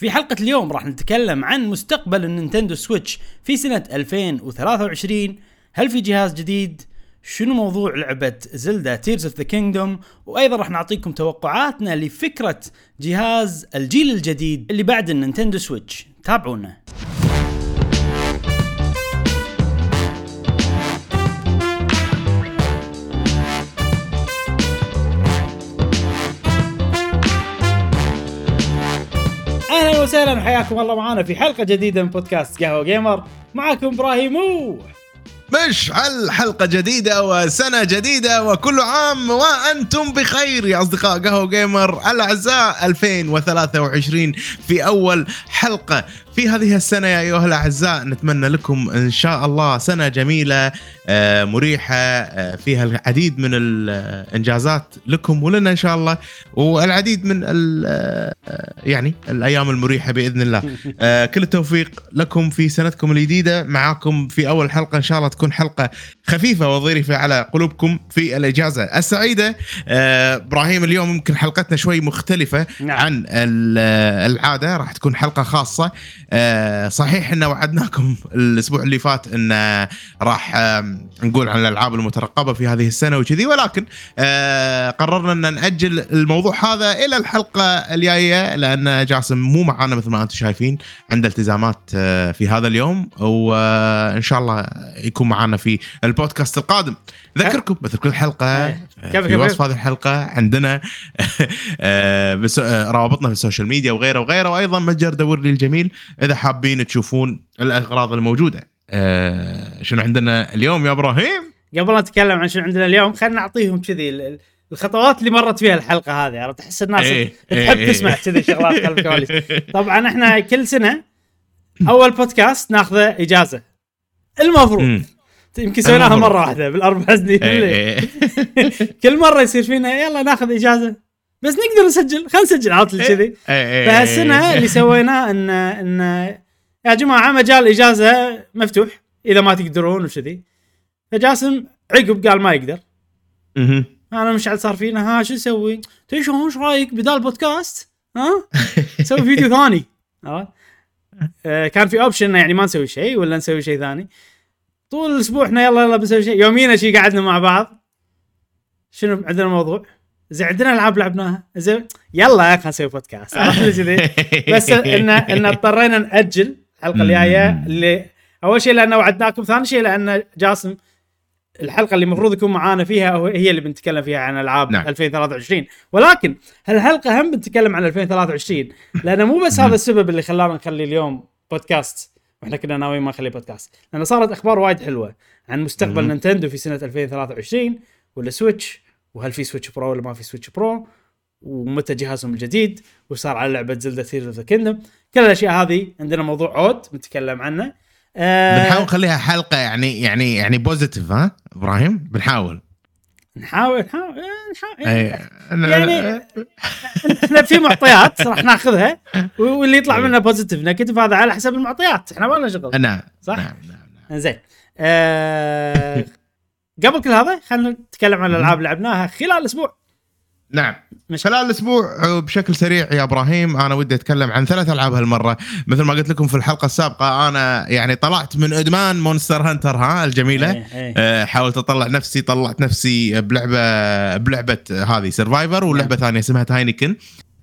في حلقة اليوم راح نتكلم عن مستقبل ال Nintendo Switch في سنة 2023 هل في جهاز جديد؟ شنو موضوع لعبة Zelda Tears of the Kingdom وأيضا راح نعطيكم توقعاتنا لفكرة جهاز الجيل الجديد اللي بعد ال Nintendo Switch. تابعونا. وسهلا حياكم الله معنا في حلقة جديدة من بودكاست قهوة جيمر. معكم إبراهيم مشعل حلقة جديدة وسنة جديدة وكل عام وأنتم بخير يا أصدقاء قهوة جيمر الأعزاء 2023 في أول حلقة. في هذه السنة يا أيها الأعزاء نتمنى لكم إن شاء الله سنة جميلة آه، مريحة آه، فيها العديد من الإنجازات لكم ولنا إن شاء الله والعديد من آه، يعني الأيام المريحة بإذن الله. كل التوفيق لكم في سنتكم الجديدة معاكم في أول حلقة إن شاء الله تكون حلقة خفيفة وظريفة على قلوبكم في الإجازة السعيدة. إبراهيم اليوم يمكن حلقتنا شوي مختلفة نعم. عن ال- العادة راح تكون حلقة خاصة. آه، صحيح ان وعدناكم الأسبوع اللي فات إن آه، راح آم، نقول عن الألعاب المترقبة في هذه السنة وكذي ولكن آه، قررنا إن نأجل الموضوع هذا إلى الحلقة الجاية لأن جاسم مو معانا مثل ما أنتم شايفين عنده التزامات آه، في هذا اليوم وإن شاء الله يكون معانا في البودكاست القادم أذكركم مثل كل حلقة إيه. آه، في وصف هذه الحلقة عندنا آه، آه، روابطنا في ال social media وغيره وغيره وأيضا متجر دور لي الجميل إذا حابين تشوفون الأغراض الموجودة آه، شنو عندنا اليوم يا إبراهيم قبل لا نتكلم عن شنو عندنا اليوم خلينا نعطيهم كذي ال- ال- الخطوات اللي مرت فيها الحلقة هذه عرفت تحس الناس إيه، تحب إيه، تسمع. كذي شغلات خلف الكواليس طبعا إحنا كل سنة أول بودكاست ناخذه إجازة المفروض. يمكن سويناها. مرة واحدة بالأربع سنين اللي- إيه. كل مرة يصير فينا يلا ناخذ إجازة بس نقدر نسجل خلينا نسجل عرفت لي كذي إيه، إيه. فهالسنه اللي سويناه ان ان يا جماعة مجال اجازه مفتوح إذا ما تقدرون وكذي فجاسم عقب قال ما يقدر مهم. أنا مشعل صار فينا ها شو نسوي؟ تدري شلون إيش رأيك بدال بودكاست؟ ها؟ نسوي فيديو ثاني عرفت؟ آه، كان في اوبشن يعني ما نسوي شيء ولا نسوي شيء ثاني طول الأسبوع إحنا يلا يلا بنسوي شيء يومينا شي قعدنا مع بعض شنو عندنا موضوع؟ زين عندنا ألعاب لعبناها زين يلا يا أخي نسوي بودكاست عرفت كذي؟ بس ان إن اضطرينا نأجل الحلقة الجاية اللي أول شيء لأن وعدناكم ثاني شيء لأن جاسم الحلقة اللي المفروض يكون معانا فيها هي اللي بنتكلم فيها عن ألعاب نعم. نعم. 2023 ولكن هالحلقة هم بنتكلم عن 2023 لأن مو بس هذا السبب اللي خلانا نخلي اليوم بودكاست وإحنا كنا ناويين ما نخلي بودكاست لأن صارت أخبار وايد حلوة عن مستقبل. نينتندو في سنة 2023 وال Switch وهل في Switch Pro ولا ما في Switch Pro ومتى جهازهم الجديد وشصار على لعبة Zelda Tears of the Kingdom كل الأشياء هذه عندنا موضوع عود بنتكلم عنه. آه بنحاول نخليها حلقة يعني يعني يعني positive ها إبراهيم؟ بنحاول. نحاول نحاول آه، نحاول إيه. يعني إحنا في معطيات راح ناخذها واللي يطلع منها positive negative هذا على حسب المعطيات. إحنا ما لنا شغل. نعم صح؟ نعم نعم نعم. زين آه قبل كل هذا خلينا نتكلم عن الألعاب اللي لعبناها خلال الأسبوع نعم. مش- خلال الأسبوع بشكل سريع يا إبراهيم أنا ودي أتكلم عن ثلاث ألعاب هالمرة. مثل ما قلت لكم في الحلقة السابقة أنا يعني طلعت من إدمان Monster Hunter ها الجميلة. إيه، إيه. آه، حاولت أطلع نفسي طلعت نفسي بلعبة بلعبة هذه Survivor ولعبة ثانية اسمها تاينيكن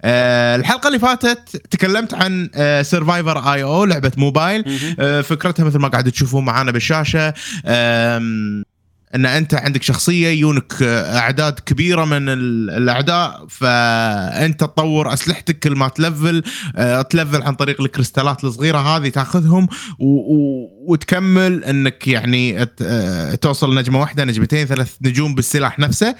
آه، الحلقة اللي فاتت تكلمت عن Survivor.io لعبة موبايل. آه، فكرتها مثل ما قاعد تشوفون معانا بالشاشة. إن أنت عندك شخصية ييونك آه، أعداد كبيرة من ال- الأعداء فأنت تطور أسلحتك كل ما تلفل آه، تلفل عن طريق الكريستالات الصغيرة هذه تاخذهم و... و... وتكمل إنك يعني ت- آه، توصل نجمة واحدة نجمتين ثلاث نجوم بالسلاح نفسه.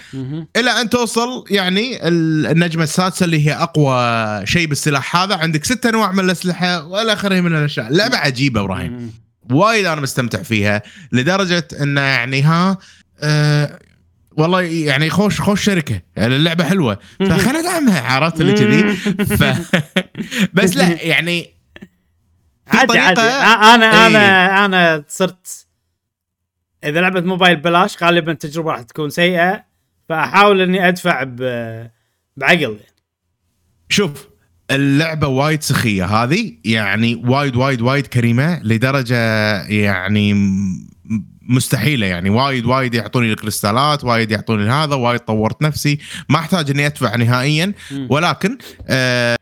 إلى أن توصل يعني ال- النجمة السادسة اللي هي أقوى شيء بالسلاح هذا. عندك ست أنواع من الأسلحة وإلى آخره من الأشياء. لعبة عجيبة إبراهيم. وايد أنا مستمتع فيها لدرجة إنه يعني ها آه والله يعني خوش خوش شركة يعني اللعبة حلوة. فخلنا ادعمها عرفت؟ اللي كذي. ف... بس لا يعني عادي عادي. آه، أنا إيه. أنا أنا صرت إذا لعبه موبايل ببلاش غالبا التجربة راح تكون سيئة فأحاول إني أدفع ب... بعقل. يعني شوف اللعبة وايد سخية. هذه يعني وايد وايد وايد كريمة لدرجة يعني مستحيلة. يعني وايد وايد يعطوني الكريستالات وايد يعطوني هذا وايد طورت نفسي. ما أحتاج إني أدفع نهائيا. ولكن آه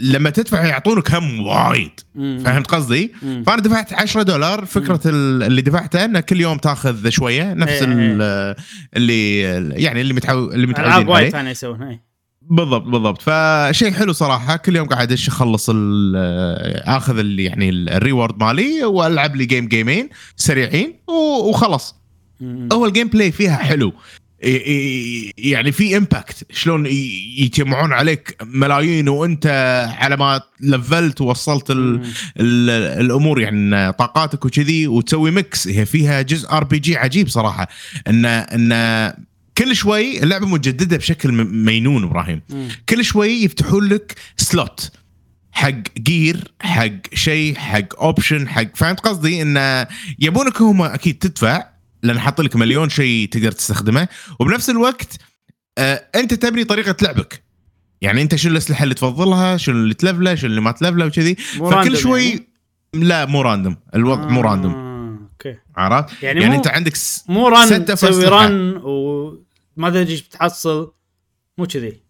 لما تدفع يعطونك هم وايد. فهمت قصدي؟ فأنا دفعت 10 دولار. فكرة ال- اللي دفعته إنه كل يوم تأخذ شوية. نفس إيه، ال- اللي يعني اللي متعود اللي ألعاب متعودين وايد عليه. ثانية يسوونها إيه. بالضبط بالضبط. فشيء حلو صراحة. كل يوم قاعد ادش أخلص آخذ اللي يعني ال- ال reward مالي وألعب لي game جيمين سريعين وخلص. هو ال gameplay فيها حلو. يعني في impact شلون يجمعون عليك ملايين وأنت على ما لفلت ووصلت ال مم. ال الأمور. يعني طاقاتك وكذي وتسوي mix هي فيها جزء RPG عجيب صراحة. إن إن كل شوي اللعبة مجددة بشكل مينون إبراهيم. مم. كل شوي يفتحون لك slot حق gear حق شيء حق option حق فهمت قصدي؟ انه يبونك هم أكيد تدفع لأن حاط لك مليون شيء تقدر تستخدمه. وبنفس الوقت آه أنت تبني طريقة لعبك. يعني أنت شو الأسلحة اللي تفضلها شو اللي تلفله شو اللي ما تلفله وكذي. فكل شوي يعني؟ لا مو random الوضع مو random آه، أوكي. عرفت؟ يعني يعني مو- أنت عندك س... مو run تسوي. run وما تدري إيش بتحصل. مو كذي.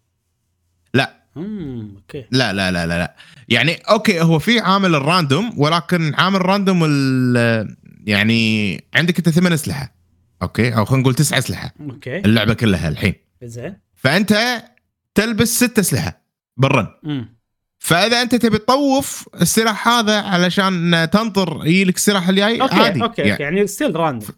لا. امم أوكي. لا لا لا لا لا. يعني أوكي هو في عامل ال random ولكن عامل ال random ال- يعني عندك انت ثمان أسلحة. أوكي؟ أو خلينا نقول تسع أسلحة. أوكي. اللعبة كلها الحين. زين. فأنت تلبس ست أسلحة بال run. امم فإذا أنت تبي تطوف السلاح هذا علشان تنطر يجيلك السلاح الجاي أوكي عادي. أوكي يعني يعني still random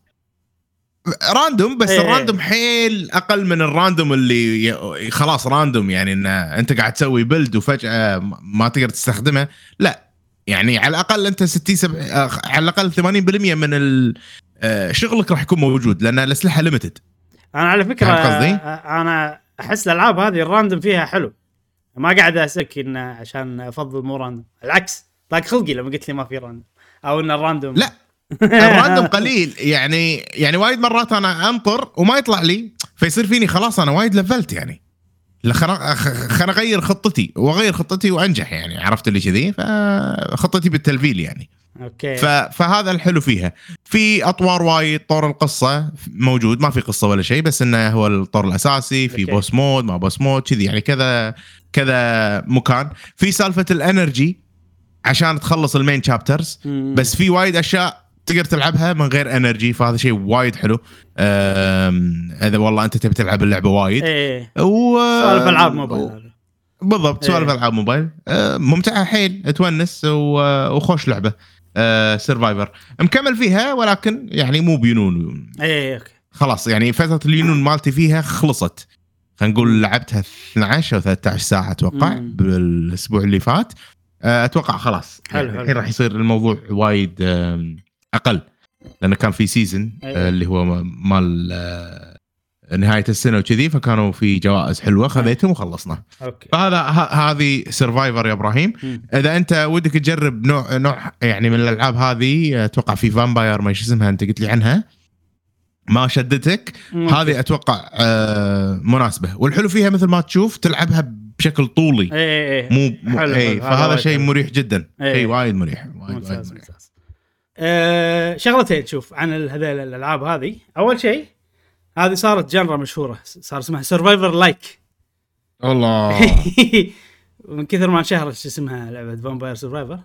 random بس إيه. ال random حيل أقل من ال random اللي خلاص random يعني إن أنت قاعد تسوي build وفجأة ما تقدر تستخدمه. لا يعني على الأقل أنت 60 70 آه، على الأقل 80% من آه، شغلك راح يكون موجود لأن الأسلحة limited أنا على فكرة قصدي؟ أنا أحس الألعاب هذه ال random فيها حلو. ما قاعد اسالك انه عشان أفضل مو random العكس طاق خلقي لما قلت لي ما في random أو إن ال random لا. ال random قليل. يعني يعني وايد مرات أنا أنطر وما يطلع لي فيصير فيني خلاص أنا وايد لفلت يعني. خلنا اغير خطتي واغير خطتي وأنجح يعني. عرفت اللي كذي؟ فخطتي بالتلفيل يعني. أوكي. ف... فهذا الحلو فيها. في أطوار وايد طور القصة موجود. ما في قصة ولا شيء بس إنه هو الطور الأساسي. في أوكي. boss mode ما boss mode كذي يعني كذا كذا مكان. في سالفة ال energy عشان تخلص ال main chapters. بس في وايد أشياء تقدر تلعبها من غير energy فهذا شيء وايد حلو. إذا والله أنت تبي تلعب اللعبة وايد. إيه. و... سوالف ألعاب موبايل بالضبط سوالف إيه. ألعاب موبايل. أه، ممتعة حيل تونس وخوش لعبة. Survivor مكمل فيها ولكن يعني مو بينون إيه أوكي. خلاص يعني فترة اليونون مالتي فيها خلصت. خلينا نقول لعبتها 12 أو 13 ساعة أتوقع مم. بالأسبوع اللي فات. أه، أتوقع خلاص. حلو، يعني. الحين راح يصير الموضوع وايد أقل لأنه كان في season أيه. اللي هو مال أه، نهاية السنة وكذي فكانوا في جوائز حلوة خذيتهم وخلصنا. أوكي. فهذا هذه Survivor يا إبراهيم. إذا أنت ودك تجرب نوع نوع يعني من الألعاب هذه أتوقع في Vampire ما إيش اسمها أنت قلت لي عنها. ما شدتك. مم. هذه أتوقع آه، مناسبة. والحلو فيها مثل ما تشوف تلعبها بشكل طولي. إيه إيه مو, مو حلو، اي فهذا شيء. مريح جدا. إيه. شيء وايد مريح وايد مريح. أه شغلتين شوف عن هذيل الألعاب هذه. أول شيء هذه صارت genre مشهورة صار اسمها Survivor like والله من كثر ما انشهرت شو اسمها لعبة Vampire Survivor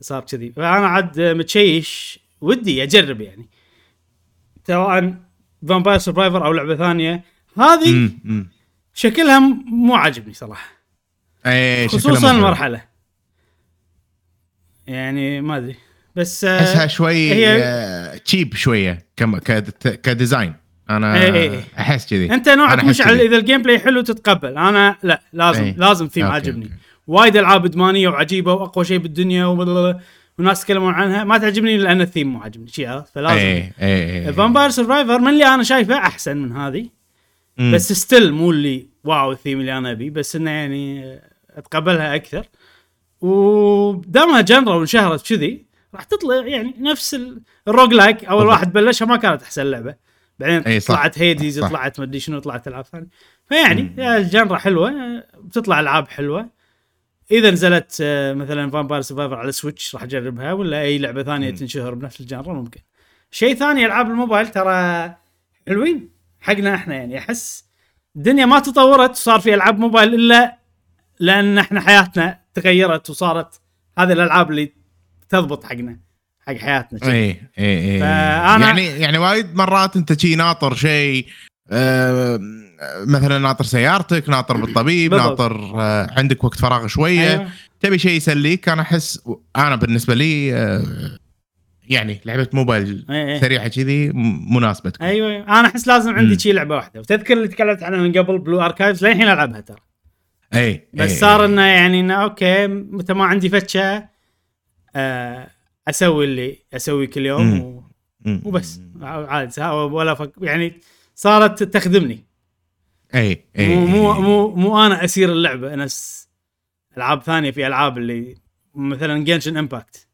صار كذي. فانا عاد متشيش ودي أجرب يعني. سواء Vampire Survivor أو لعبة ثانية هذه. شكلها مو عاجبني صراحة. اي خصوصا. المرحلة. يعني ما أدري. بس آه، احسها شوي هي- cheap شوية كم كد- ك design. أنا إيه، إيه. أحس كذي. أنت نوعك مشعل كذي. إذا ال gameplay حلو تتقبل. أنا لا لازم إيه. لازم ثيم عاجبني. وايد ألعاب إدمانية وعجيبة وأقوى شيء بالدنيا وناس يتكلمون عنها. ما تعجبني لأن الثيم مو عاجبني شي عرفت فلازم إيه إيه إيه Vampire Survivor من اللي أنا شايفه أحسن من هذه. أمم. بس still مو اللي wow ال theme اللي أنا أبي. بس إنه يعني أتقبلها أكثر. ودامها genre وانشهرت كذي. راح تطلع يعني نفس ال- ال roguelike أول. واحد بلشها ما كانت أحسن لعبة بعدين إي صح. طلعت Hades صح. طلعت مدري شنو طلعت ألعاب ثانية فيعني مم. ال genre حلوة بتطلع ألعاب حلوة إذا نزلت آه، مثلا Vampire Survivor على Switch راح أجربها ولا أي لعبة ثانية. تنشهر بنفس ال genre ممكن شيء ثاني ألعاب الموبايل ترى حلوين حقنا إحنا يعني أحس الدنيا ما تطورت وصار في ألعاب موبايل إلا لأن إحنا حياتنا تغيرت وصارت هذه الألعاب اللي تضبط حقنا حق حياتنا شي. اي اي اي فأنا- يعني يعني وايد مرات أنت شي ناطر شيء آه، مثلا ناطر سيارتك ناطر بالطبيب بالضبط. ناطر آه، عندك وقت فراغ شوية أيوة. تبي شيء يسليك أنا أحس أنا بالنسبة لي آه، يعني لعبة موبايل إيه إيه. سريعة كذي مناسبه تكون. أيوه أيوة. أنا أحس لازم عندي مم. شي لعبة واحدة وتذكر اللي تكلمت عنها من قبل Blue Archives للحين ألعبها ترى اي بس إي، صار إي. إنه يعني إنه أوكي متى ما عندي فتشة أسوي اللي أسوي كل يوم. و... وبس عادي ولا فك... يعني صارت تخدمني إي إي مو مو. مو مو أنا أسير اللعبة نفس ألعاب ثانية في ألعاب اللي مثلا Genshin Impact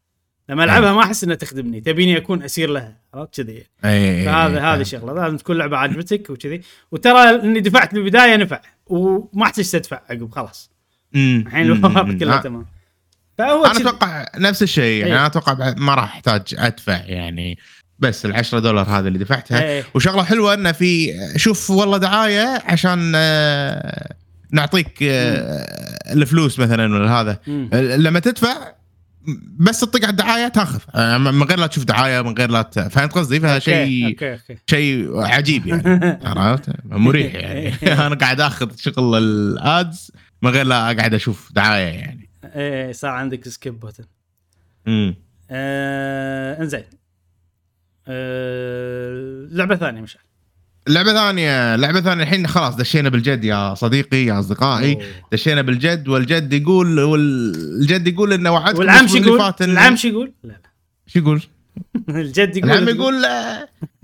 لما ألعبها ما أحس إنها تخدمني تبيني أكون أسير لها عرفت كذي إي فهذا. هذه شغلة لازم تكون لعبة عجبتك وكذي وترى إني دفعت بالبداية نفع وما احتجت ادفع عقب خلاص. الحين. الوضع. كله آه. تمام فهو أنا. أتوقع نفس الشيء يعني إيه. أنا أتوقع ما راح أحتاج أدفع يعني بس ال 10 دولار هذا اللي دفعتها إيه. وشغلة حلوة إنه في شوف والله دعاية عشان آه، نعطيك آه، الفلوس مثلا ولا هذا. مم. لما تدفع بس تطق على الدعاية تاخذ. آه، من غير لا تشوف دعاية من غير لا ت... فهمت قصدي؟ فهذا شيء شيء عجيب يعني. عرفت؟ مريح يعني. أنا قاعد آخذ شغل الادز من غير لا أقعد أشوف دعاية يعني. إيه صار عندك skip button امم آه إنزين. آه لعبة ثانية مش لعبة ثانية لعبة ثانية. الحين خلاص دشينا بالجد يا صديقي يا أصدقائي. أوه. دشينا بالجد والجد يقول والجد يقول إنه وعدكم والعم شو يقول؟ العم شو يقول؟ لا لا. شو يقول؟ الجد يقول. العم يقول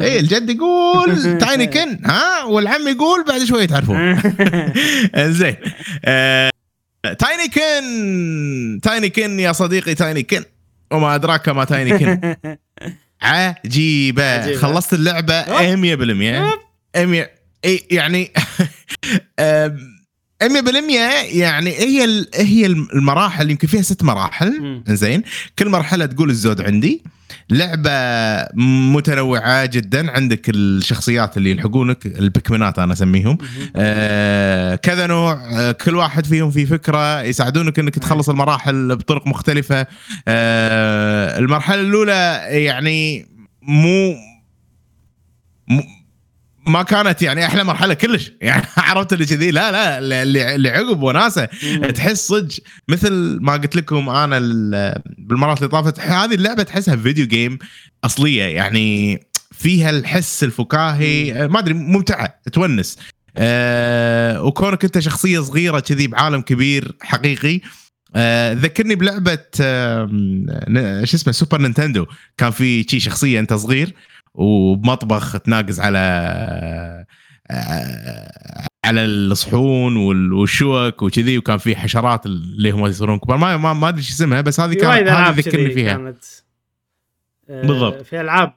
إيه الجد يقول Tinykin. ها؟ والعم يقول بعد شوي تعرفون. زين آه، Tinykin. Tinykin يا صديقي Tinykin. وما أدراك ما Tinykin. عجيبة. عجيبة. خلصت اللعبة أوب. 100% 100 إي يعني آم، 100% يعني هي هي المراحل يمكن فيها ست مراحل. زين. كل مرحلة تقول الزود عندي. لعبة متنوعة جدا. عندك الشخصيات اللي يلحقونك البكمنات أنا أسميهم. آه كذا نوع. آه كل واحد فيهم في فكرة يساعدونك إنك تخلص المراحل بطرق مختلفة. آه المرحلة الأولى يعني مو, مو ما كانت يعني أحلى مرحلة كلش. يعني عرفت اللي كذي؟ لا لا اللي اللي عقب وناسة. تحس صدق مثل ما قلت لكم أنا ال- بالمرات اللي طافت هذه اللعبة تحسها فيديو جيم أصلية. يعني فيها الحس الفكاهي آه، ما أدري ممتعة تونس. أه وكونك أنت شخصية صغيرة كذي بعالم كبير حقيقي. أه ذكرني بلعبة آه شو اسمه Super Nintendo كان في شي شخصية أنت صغير. وبمطبخ تناقز على على الصحون وال- والشوك وكذي وكان في حشرات اللي هم يصيرون كبار. ما ما, ما أدري شو اسمها بس هذه كانت هذه ذكرني فيها. كانت. آه، بالضبط. في ألعاب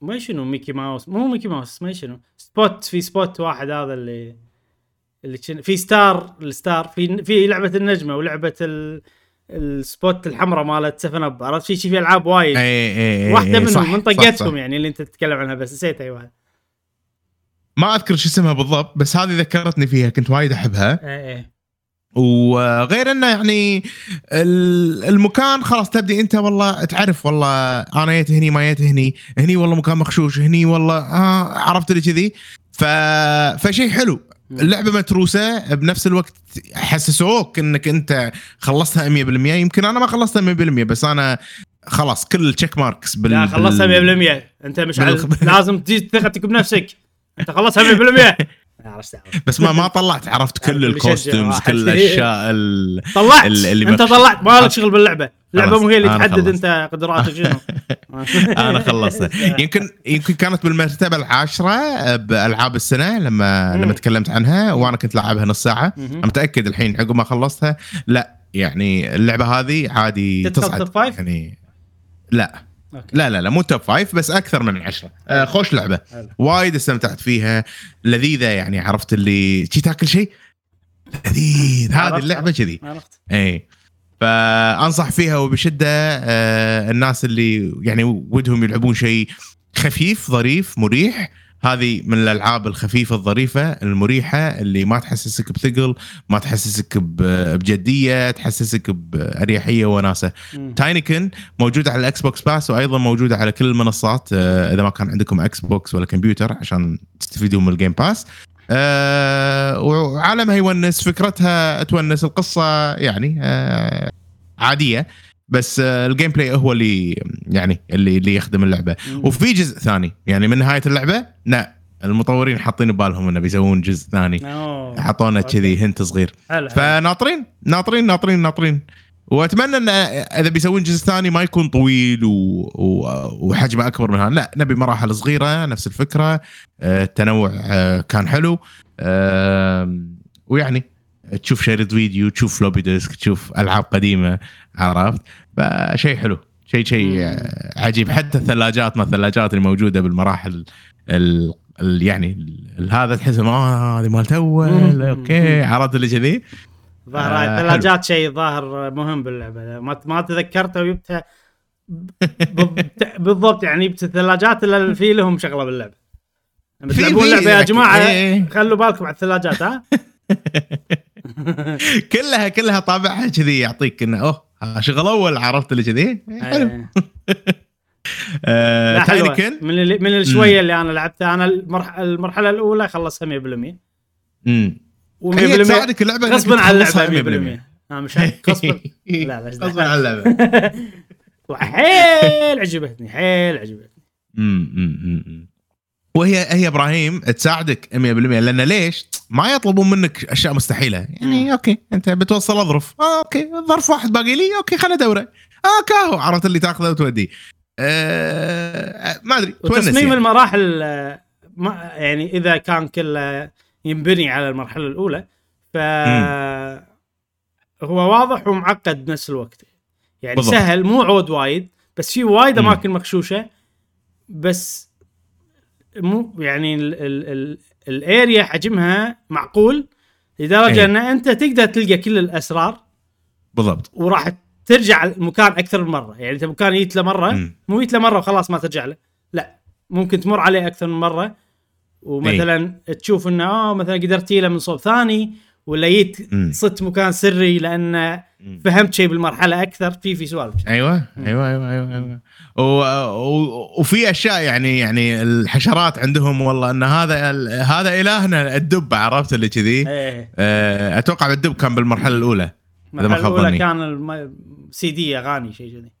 ما شنو ميكي ماوس؟ مو ميكي ماوس ما شنو. Spot في Spot واحد هذا اللي اللي في ستار الستار في في لعبة النجمة ولعبة ال ال Spot الحمراء مالت 7 Up عرفت؟ في شي في ألعاب وايد. اي اي اي واحدة إي، منهم صح، من طقتكم. يعني اللي انت تتكلم عنها بس نسيت أي واحد. ما أذكر شو اسمها بالضبط بس هذه ذكرتني فيها كنت وايد أحبها. اي اي وغير إنه يعني ال- المكان خلاص تبدي أنت والله تعرف والله أنا جيت هني ما جيت هني هني والله مكان مخشوش هني والله آه عرفت اللي كذي. ف... فشيء حلو. اللعبة متروسة بنفس الوقت حسسوك إنك أنت خلصتها 100% يمكن أنا ما خلصتها 100% بس أنا خلاص كل ال check marks بال لا خلصها بال- 100% أنت مش بالخ- لازم تزيد ثقتك بنفسك. أنت خلصها 100% عرفت. بس ما ما طلعت عرفت كل واحد. كل الأشياء ال... طلعت ال- اللي أنت طلعت ما لك شغل باللعبة اللعبة مو هي اللي تحدد خلصت. أنت قدراتك شنو أنا خلصتها يمكن يمكن كانت بالمرتبة العاشرة بألعاب السنة لما. لما تكلمت عنها وأنا كنت لاعبها نص ساعة متأكد الحين عقب ما خلصتها لا يعني اللعبة هذه عادي تصعد؟ يعني لا okay. لا لا لا مو top five بس أكثر من عشرة. آه خوش لعبة. حلو. وايد استمتعت فيها. لذيذة يعني عرفت اللي شي تاكل شيء لذيذ. هذه اللعبة كذي. عرفت. إي. فأنصح فيها وبشدة آه، الناس اللي يعني ودهم يلعبون شيء خفيف ظريف مريح هذه من الألعاب الخفيفة الظريفة المريحة اللي ما تحسسك بثقل ما تحسسك بجدية تحسسك بأريحية وناسة. مم. Tinykin موجوده على ال Xbox Pass وأيضا موجوده على كل المنصات آه، إذا ما كان عندكم Xbox ولا كمبيوتر عشان تستفيدون من ال Game Pass آه، وعالمها يونس فكرتها تونس القصة يعني آه، عادية. بس ال gameplay هو اللي يعني اللي اللي يخدم اللعبة. وفي جزء ثاني يعني من نهاية اللعبة لا المطورين حاطين ببالهم إنه بيسوون جزء ثاني. حطونا. كذي هنت صغير حلو. فناطرين ناطرين ناطرين ناطرين وأتمنى إن إذا بيسوون جزء ثاني ما يكون طويل و... و... وحجمه أكبر من هذا لا نبي مراحل صغيرة نفس الفكرة آه، التنوع آه، كان حلو ويعني تشوف شريط فيديو تشوف floppy disk تشوف ألعاب قديمة عرفت؟ فشيء حلو. شيء شيء عجيب. حتى الثلاجات ما الثلاجات اللي موجودة بالمراحل ال... ال... يعني ال... هذا تحس آه هذه مالت اول. أوكي. عرفت اللي كذي؟ ظاهر آه، الثلاجات شيء ظاهر مهم باللعبة. ما ما تذكرته وجبتها بالضبط- يعني جبت الثلاجات اللي في لهم شغلة باللعبة. لما في- تلعبون لعبة يا جماعة إيه. خلوا بالكم على الثلاجات ها؟ كلها كلها طابعها كذي يعطيك إنه أوه شغل أول عرفت اللي كذي؟ حلو. إيه. آه. تاينكن من اللي من الشوية اللي أنا لعبتها. أنا المرح- المرحلة الأولى خلصها 100% امم و100% هي تساعدك اللعبة غصبا على تخلصها اللعبة 100% آه مش غصبا. لا لا. إيش غصبا اللعبة. حيل عجبتني حيل عجبتني. أمم، أمم. وهي هي إبراهيم تساعدك 100% لأن ليش؟ ما يطلبون منك أشياء مستحيلة يعني. okay أنت بتوصل أظرف آه okay ظرف واحد باقي لي okay خلنا دورة آه كاهو عرفت اللي تاخذه وتوديه آه ما أدري تونس وتصميم يعني. المراحل آه، ما يعني إذا كان كله ينبني على المرحلة الأولى ف هو واضح ومعقد بنفس الوقت يعني بالضبط. سهل مو عود وايد بس في وايد. أماكن مخشوشه بس مو يعني ال ال ال ال area حجمها معقول؟ لدرجه إيه. أن أنت تقدر تلقى كل الأسرار بالضبط. وراح ترجع المكان أكثر من مرة. يعني انت مكان جيت له مرة. مو جيت له مرة وخلاص ما ترجع له. لا ممكن تمر عليه أكثر من مرة. ومثلا تشوف إنه آه مثلا قدرت له من صوب ثاني ولا جيت مم. صدت مكان سري لأن. فهمت شيء بالمرحلة أكثر في في سوالف أيوه أيوه أيوه أيوه, أيوة. و... و... وفي أشياء يعني يعني الحشرات عندهم والله إن هذا ال... هذا إلهنا الدب عرفت اللي كذي إيه آه، أتوقع الدب كان بالمرحلة الأولى إذا ما المرحلة الأولى ظني. كان الم... سي دي أغاني شيء كذي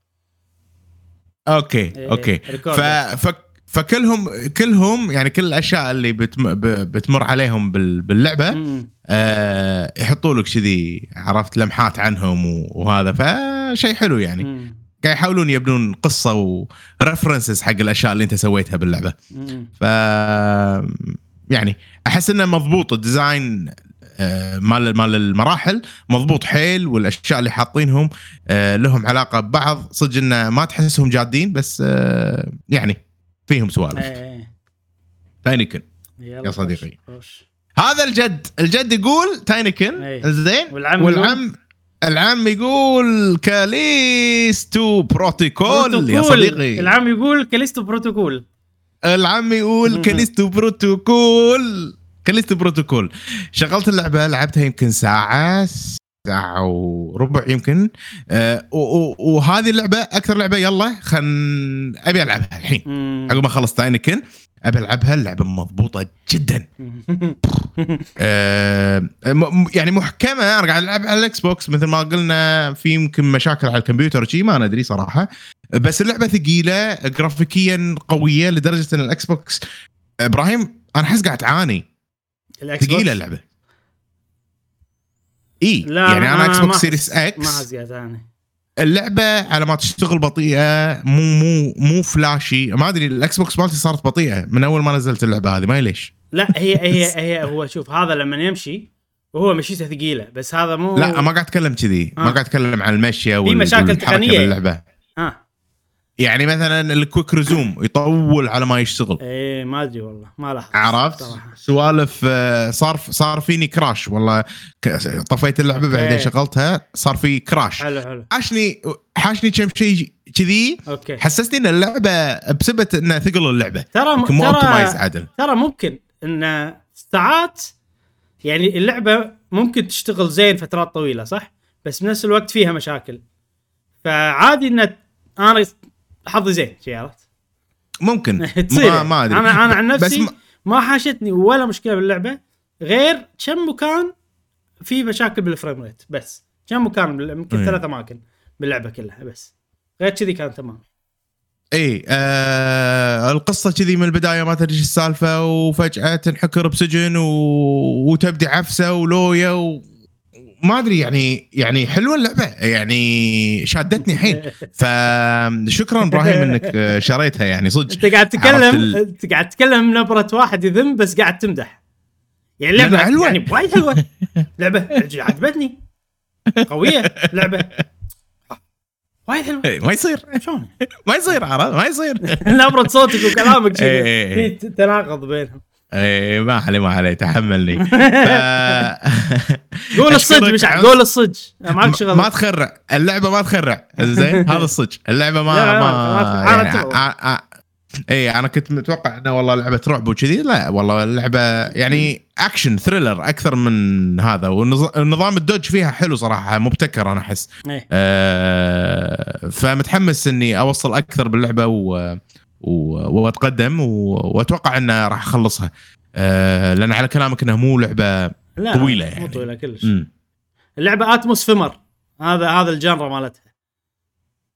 okay إيه، okay record. ف... ف... فكلهم كلهم يعني كل الأشياء اللي بتم... بتمر عليهم بال... باللعبة مم. آه يحطوا لك كذي عرفت لمحات عنهم. وهذا فشيء حلو يعني. قاعد يحاولون يبنون قصة و references حق الأشياء اللي أنت سويتها باللعبة مم. ف يعني أحس إنه مضبوط ال design آه، مال مال المراحل مضبوط حيل والأشياء اللي حاطينهم آه، لهم علاقة ببعض صدق إنه ما تحسهم جادين بس آه، يعني فيهم سوالف. إيه Tinykin. يلا يا صديقي. خش. هذا الجد. الجد يقول Tinykin. إيه. زين. والعم والعم العم يقول Callisto Protocol. يا. صديقي. العم يقول Callisto Protocol. العم يقول. Callisto Protocol. Callisto Protocol. شغلت اللعبة لعبتها يمكن ساعة. ساعة وربع يمكن. آه وهذه اللعبة أكثر لعبة يلا خل أبي ألعبها الحين. عقب ما خلصت Tinykin أبي ألعبها اللعبة مضبوطة جدا. آه يعني محكمة. أنا قاعد ألعب على ال Xbox مثل ما قلنا في يمكن مشاكل على الكمبيوتر شيء ما ندري صراحة. بس اللعبة ثقيلة جرافيكيا قوية لدرجة إن الإكس بوكس. إبراهيم أنا أحس قاعد تعاني. ثقيلة اللعبة. إي لا يعني أنا إكس ما بوكس سيريس ما إكس حزقها ثاني. اللعبة على ما تشتغل بطيئة مو مو مو فلاشي ما أدري الاكس بوكس مالتي صارت بطيئة من أول ما نزلت اللعبة هذه ما ليش؟ لا هي هي هي هو شوف هذا لما يمشي وهو مشيته ثقيلة بس هذا مو لا ما قاعد أتكلم كذي. ما آه. قاعد أتكلم عن المشيه وال- مشاكل والحركة تقنية. باللعبة. ها يعني مثلا ال quick resume يطول على ما يشتغل. إيه ما أدري والله ما لاحظت عرفت؟ سوالف آه، صار صار فيني crash والله. طفيت اللعبة بعدين okay. شغلتها صار في crash حلو حلو. حاشني حاشني كم شيء كذي؟ okay. حسسني إن اللعبة بسبه إنها ثقل اللعبة. ترى يمكن مو ترى عدل. ترى ممكن إن ساعات يعني اللعبة ممكن تشتغل زين فترات طويلة صح؟ بس بنفس الوقت فيها مشاكل. فعادي إن أنا حظي زين شي عرفت؟ ممكن. تصير. ما, ما أدري. أنا أنا عن نفسي ما- ما حاشتني ولا مشكلة باللعبة غير كم مكان في مشاكل بالفريم ريت بس. كم مكان يمكن إيه. ثلاث أماكن باللعبة كلها بس. غير كذي كان تمام. إي آه القصة كذي من البداية ما تدري السالفة وفجأة تنحكر بسجن و... وتبدي عفسة ولويا و... ما أدري يعني يعني حلوة اللعبه يعني شادتني حيل فشكرا إبراهيم إنك شريتها يعني صدق. أنت قاعد تتكلم ال- أنت قاعد تتكلم نبرة واحد يذم بس قاعد تمدح. يعني لا، حلوة. يعني وايد حلوة. لعبة عجبتني. قوية. لعبة وايد حلوة. إيه، ما يصير. شلون؟ ما يصير عرفت؟ ما يصير. نبرة صوتك وكلامك كذي. إيه. في تناقض بينهم. إيه ما عليه ما عليه تحملني. قول الصج عز. قول الصج معك شغل. ما تخرع. اللعبة ما تخرع. زين؟ هذا الصج اللعبة ما لا، ما يعني اي أنا كنت متوقع إنه والله لعبة رعب وكذي. لا والله اللعبة يعني action thriller أكثر من هذا. والنظام ال dodge فيها حلو صراحة مبتكر أنا أحس. إيه. آه فمتحمس إني أوصل أكثر باللعبة و- واتقدم واتوقع إنه راح أخلصها آه لأن على كلامك انها مو لعبة لا طويلة مو يعني. طويلة كلش مم. اللعبه atmosphere هذا هذا ال genre مالتها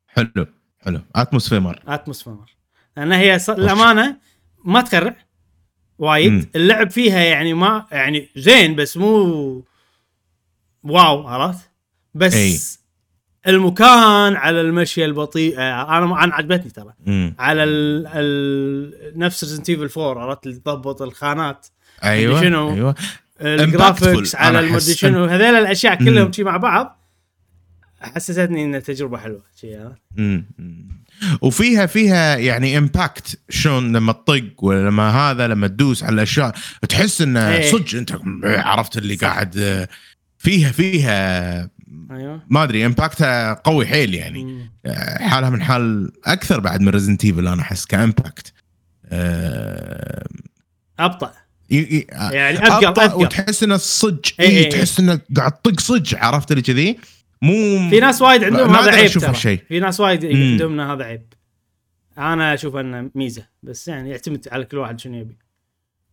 حلو حلو atmosphere atmosphere لأن هي. الامانه ما تخرع وايد مم. اللعب فيها يعني ما يعني زين بس مو واو عرفت بس. المكان على المشيه البطيئه أنا أنا عجبتني ترى مم. على ال... ال... نفس Resident Evil 4 عرفت اللي تضبط الخانات أيوه شنو؟ أيوه ال graphics على المدري. شنو هذيل الأشياء كلهم. شي مع بعض حسستني انها تجربه حلوة شي. وفيها فيها يعني impact شلون لما تطق ولما هذا لما تدوس على الأشياء تحس انه إيه. صدق أنت عرفت اللي قاعد آه، فيها فيها أيوه. ما أدري impact ها قوي حيل يعني. مم. آه، حالها من حال أكثر بعد من Resident Evil أنا أحس ك impact آه، أبطأ. ي- يعني أبطأ اثقل وتحس إنه صج إيه اي إيه. تحس إنه قاعد تطق صج عرفت اللي كذي؟ مو في ناس وايد عندهم هذا عيب ترى. في ناس وايد. عندهم هذا عيب. أنا أشوف إنه ميزة بس يعني يعتمد على كل واحد شنو يبي.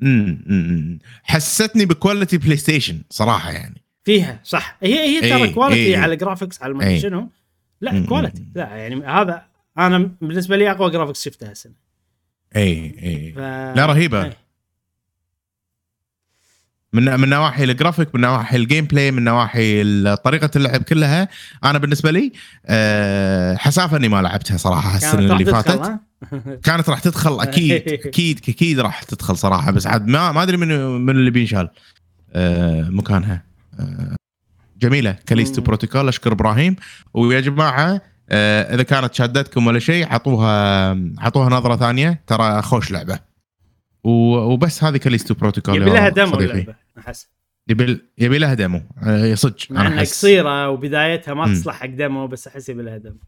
امم أمم. حسستني ب quality PlayStation صراحة يعني. فيها صح هي هي ترى إيه، quality إيه. على graphics على ما إيه. شنو لا. quality لا يعني هذا أنا بالنسبة لي أقوى graphics شفتها هالسنة اي اي ف... لا رهيبة إيه. من من نواحي الجرافيك من نواحي ال gameplay من نواحي طريقة اللعب كلها أنا بالنسبة لي أه حسافة إني ما لعبتها صراحة السنة اللي فاتت؟ كانت راح تدخل أكيد أكيد أكيد راح تدخل صراحة بس عاد ما ما أدري من من اللي بينشال أه مكانها جميلة. Callisto. Protocol أشكر إبراهيم. ويا جماعة أه إذا كانت شادتكم ولا شيء عطوها عطوها نظرة ثانية. ترى خوش لعبة. وبس هذه Callisto Protocol يبي لها demo. اللعبة أحس. يبي يبي لها demo أه صدق مع أنا إنها أحس. قصيرة وبدايتها ما. تصلح حق demo بس أحس يبي لها demo.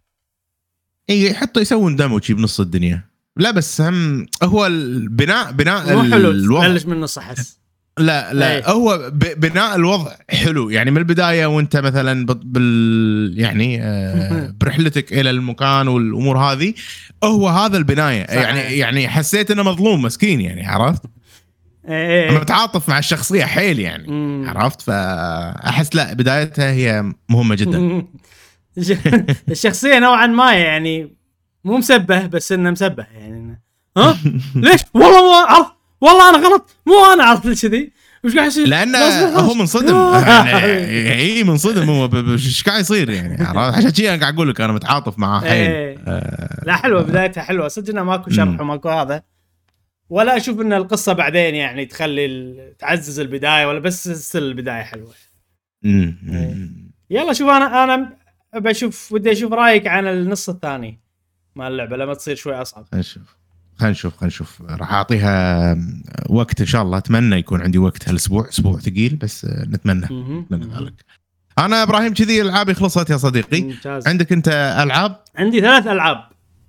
إي حتى يسوون ديمو شي بنص الدنيا. لا بس هم هو البناء بناء مو حلو تبلش من النص أحس. لا لا أي. هو بناء الوضع حلو يعني من البداية وانت مثلا بال- يعني آه برحلتك إلى المكان والأمور هذه هو هذا البناية صح. يعني يعني حسيت إنه مظلوم مسكين يعني عرفت؟ إيه أنا إيه متعاطف مع الشخصية حيل يعني مم. عرفت؟ فأحس لا بدايتها هي مهمة جدا الشخصية نوعا ما يعني مو مسبه بس انه مسبه يعني ها ليش والله ما عرفت والله أنا غلط مو أنا عرفت كذي وش قاعد يصير لأن هو. منصدم آه. يعني اي منصدم هو إيش قاعد يصير يعني؟ عشان كذي أنا قاعد أقول لك أنا متعاطف معاه حيل إيه. لا حلوة بدايتها حلوة صدق انه ماكو شرح. وماكو هذا ولا أشوف إن القصة بعدين يعني تخلي تعزز البداية ولا بس البداية حلوة. مم. يلا شوف أنا أنا بشوف ودي أشوف رأيك عن النص الثاني مال اللعبة لما تصير شوي أصعب نشوف خلينا نشوف خلينا نشوف. راح أعطيها وقت إن شاء الله. أتمنى يكون عندي وقت هالأسبوع أسبوع ثقيل بس نتمنى. ذلك. أنا إبراهيم كذي ألعابي خلصت يا صديقي. ممتاز. عندك أنت ألعاب؟ عندي ثلاث ألعاب.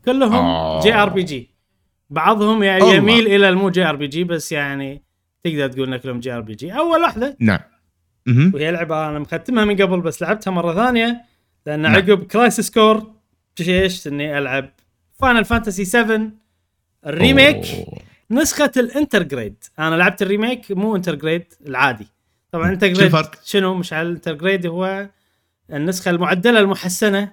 كلهم آه. JRPG. بعضهم يعني الله. يميل إلى المو JRPG بس يعني تقدر تقول إنك لهم جي آر بي جي. أول واحدة نعم. وهي لعبة أنا مختمها من قبل بس لعبتها مرة ثانية. لأن نعم. عقب Crisis Core إيش إني ألعب Final Fantasy 7 ال Remake أوه. نسخة ال Intergrade. أنا لعبت ال Remake مو Intergrade العادي. طبعا Intergrade؟ شنو؟ مش على ال Intergrade هو النسخة المعدلة المحسنة.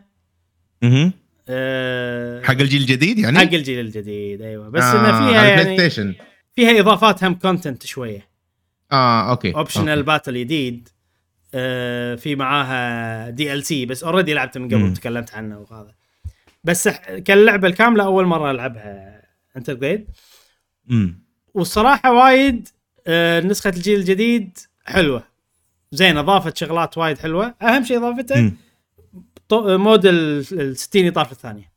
أه حق الجيل الجديد يعني؟ حق الجيل الجديد أيوه. بس آه، انه فيها يعني فيها إضافات هم content شوية. آه okay optional. battle جديد آه في معاها DLC بس already لعبته من قبل مم. وتكلمت عنه وهذا. بس كاللعبه الكاملة أول مرة ألعبها. Intergrade مم. والصراحة وايد آه نسخة الجيل الجديد حلوة زين أضافت شغلات وايد حلوة أهم شيء إضافته مود ال ال 60 إطار في الثانية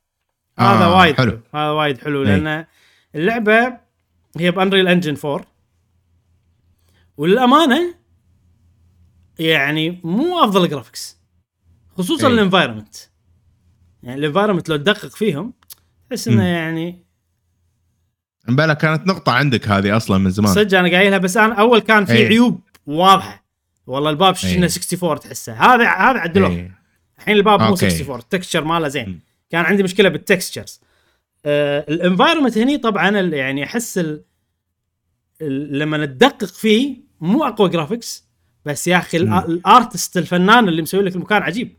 هذا آه، وايد حلو. حلو هذا وايد حلو إي. لأن اللعبة هي ب Unreal Engine 4 وللأمانة يعني مو أفضل graphics خصوصا إي. ال environment يعني ال environment لو تدقق فيهم تحس إنه. يعني مبلا كانت نقطة عندك هذه أصلا من زمان صدق أنا قايلها بس أنا أول كان في إي. عيوب واضحة والله الباب إي. شنو 64 تحسه هذا هذا عدلوه إيه. الحين الباب مو أوكي. 64 ال texture ماله زين م. كان عندي مشكلة بال textures آه ال environment هني طبعا يعني أحس ال... ال... لما تدقق فيه مو أقوى graphics بس يا أخي ال artist الفنان اللي مسوي لك المكان عجيب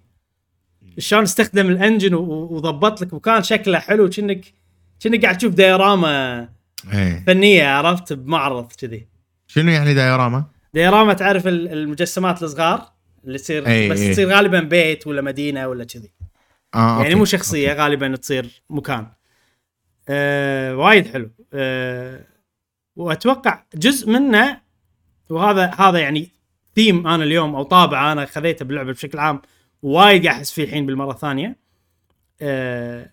شلون استخدم ال engine وضبط لك مكان شكله حلو كأنك كأنك قاعد تشوف diorama إيه. فنية عرفت بمعرض كذي شنو يعني diorama؟ diorama تعرف ال- المجسمات الصغار اللي تصير أي بس أي. تصير غالبا بيت ولا مدينة ولا كذي آه يعني أوكي. مو شخصية أوكي. غالبا تصير مكان آه وايد حلو آه وأتوقع جزء منه وهذا هذا يعني ثيم أنا اليوم أو طابع أنا خذيته باللعبة بشكل عام وايد أحس فيه الحين بالمرة الثانية آه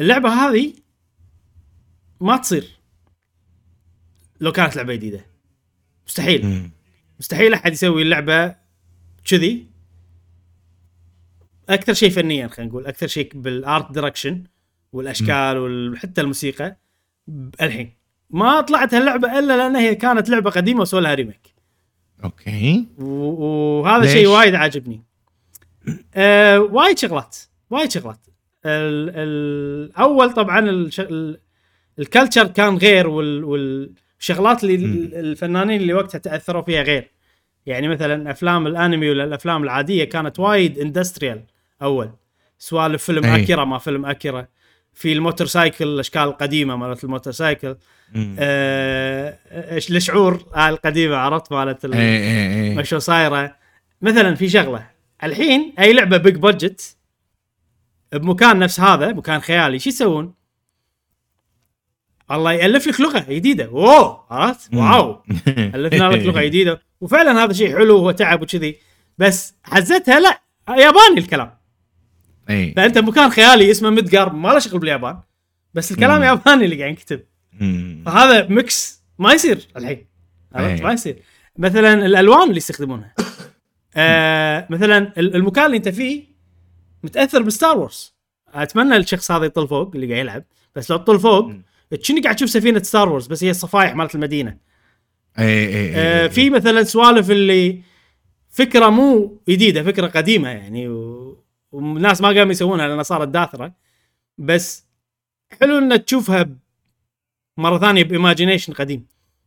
اللعبة هذه ما تصير. لو كانت لعبة جديدة. مستحيل. مم. مستحيل أحد يسوي اللعبه كذي. أكثر شيء فنيا خلينا نقول. أكثر شيء بال art direction والأشكال وحتى الموسيقى. الحين. ما طلعت هاللعبة إلا لأن هي كانت لعبة قديمة وسووا لها remake أوكي. وهذا؟ شيء وايد عاجبني. آه وايد شغلات. وايد شغلات. ال- الأول طبعا ال culture كان غير وال- والشغلات اللي. الفنانين اللي وقتها تأثروا فيها غير يعني مثلا أفلام الأنمي ولا الأفلام العادية كانت وايد industrial أول سوالف فيلم أي. أكيرا ما فيلم أكيرا في ال motorcycle الأشكال القديمة مالت ال motorcycle. آه الشعور القديمة عرفت مالت ال- إيه إيه إيه شو صايرة مثلا في شغلة الحين أي لعبة big budget بمكان نفس هذا مكان خيالي شو يسوون؟ الله يألف لك لغة جديدة. اوه عرفت؟ واو. ألفنا لك لغة جديدة. وفعلا هذا شيء حلو وهو تعب وكذي. بس حزتها لا ياباني الكلام. إيه فأنت بمكان خيالي اسمه مدقر ما له شغل باليابان بس الكلام. ياباني اللي قاعد ينكتب مم. فهذا mix ما يصير الحين. عرفت. ما يصير. مثلا الألوان اللي يستخدمونها. آه مثلا ال- المكان اللي أنت فيه متأثر ب Star Wars. أتمنى الشخص هذا يطل فوق اللي قاعد يلعب. بس لو تطل فوق جني قاعد تشوف سفينة Star Wars بس هي الصفايح مالت المدينة. إيه إيه آه إيه في مثلا سوالف اللي فكرة مو جديدة فكرة قديمة يعني و... والناس ما قاموا يسوونها لأنها صارت داثرة. بس حلو ان تشوفها مرة ثانية ب imagination قديم.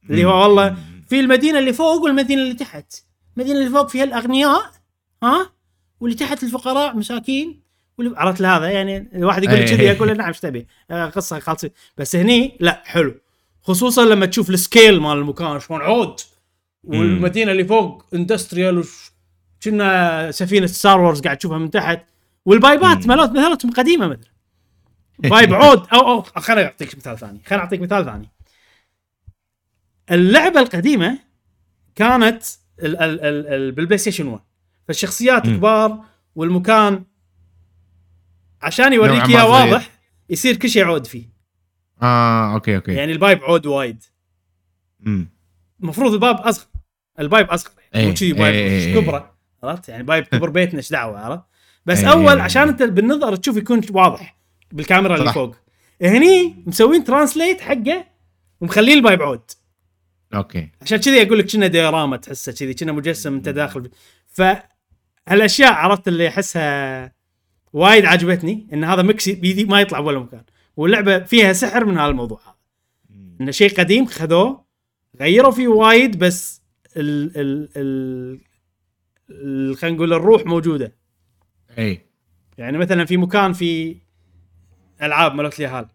اللي هو والله في المدينة اللي فوق والمدينة اللي تحت. المدينة اللي فوق فيها الأغنياء ها؟ واللي تحت الفقراء مساكين. عرفت هذا؟ يعني الواحد يقول لي أي. كذي أقول له نعم إيش تبي؟ آه، قصة خالصة. بس هني لا حلو. خصوصا لما تشوف ال scale مال المكان شلون عود. والمدينة اللي فوق industrial كنا سفينة Star Wars قاعد تشوفها من تحت. وال pipeات. مالت مثلتهم قديمة مثلا. pipe عود. أو أو خليني أعطيك مثال ثاني. خليني أعطيك مثال ثاني. اللعبة القديمة كانت ال ال ال ال بال PlayStation 1 فالشخصيات. كبار والمكان عشان يوريك إياه. واضح يصير كل شيء عود فيه. آه أوكي أوكي. يعني ال pipe عود وايد. مم. المفروض ال pipe أصغر. ال pipe أصغر. إيه، مو كذي pipe إيه، إيه. كبرة عرفت؟ يعني pipe كبر بيتنا إيش دعوة عرفت؟ بس إيه، أول إيه. عشان أنت بالنظر تشوف يكون واضح بالكاميرا اللي. فوق. هني مسوين translate حقه ومخلين ال pipe عود. أوكي. عشان كذي أقول لك كنا diorama تحسه كذي كنا مجسم أنت داخل فهالأشياء عرفت اللي احسها وايد عجبتني إن هذا mix بيدي ما يطلع ولا مكان. واللعبة فيها سحر من هذا. الموضوع هذا انه شيء قديم خذوه غيروا فيه وايد بس ال ال ال, ال خلينا نقول الروح موجودة. إي. يعني مثلا في مكان في ألعاب ملوك اليهال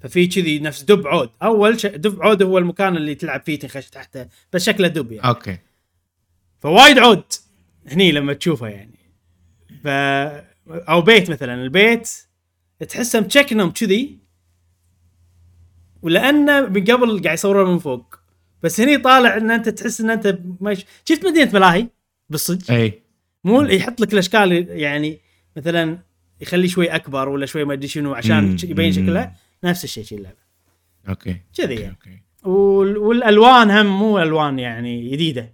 ففي كذي نفس دب عود. أول شيء دب عود هو المكان اللي تلعب فيه تنخش تحته بس شكله دب يعني. أوكي. فوايد عود هني لما تشوفه يعني. ف أو بيت مثلا. البيت تحسه مشكنم كذي ولأنه من قبل قاعد يصوره من فوق. بس هني طالع إن أنت تحس إن أنت مش شفت مدينة ملاهي بالصدق؟ إي. مو يحط لك الأشكال يعني مثلا يخليه شوي أكبر ولا شوي ما أدري شنو عشان مم. يبين مم. شكله. نفس الشيء شي اللعبة. أوكي. كذي أوكي، يعني. وال- والألوان هم مو ألوان يعني جديدة.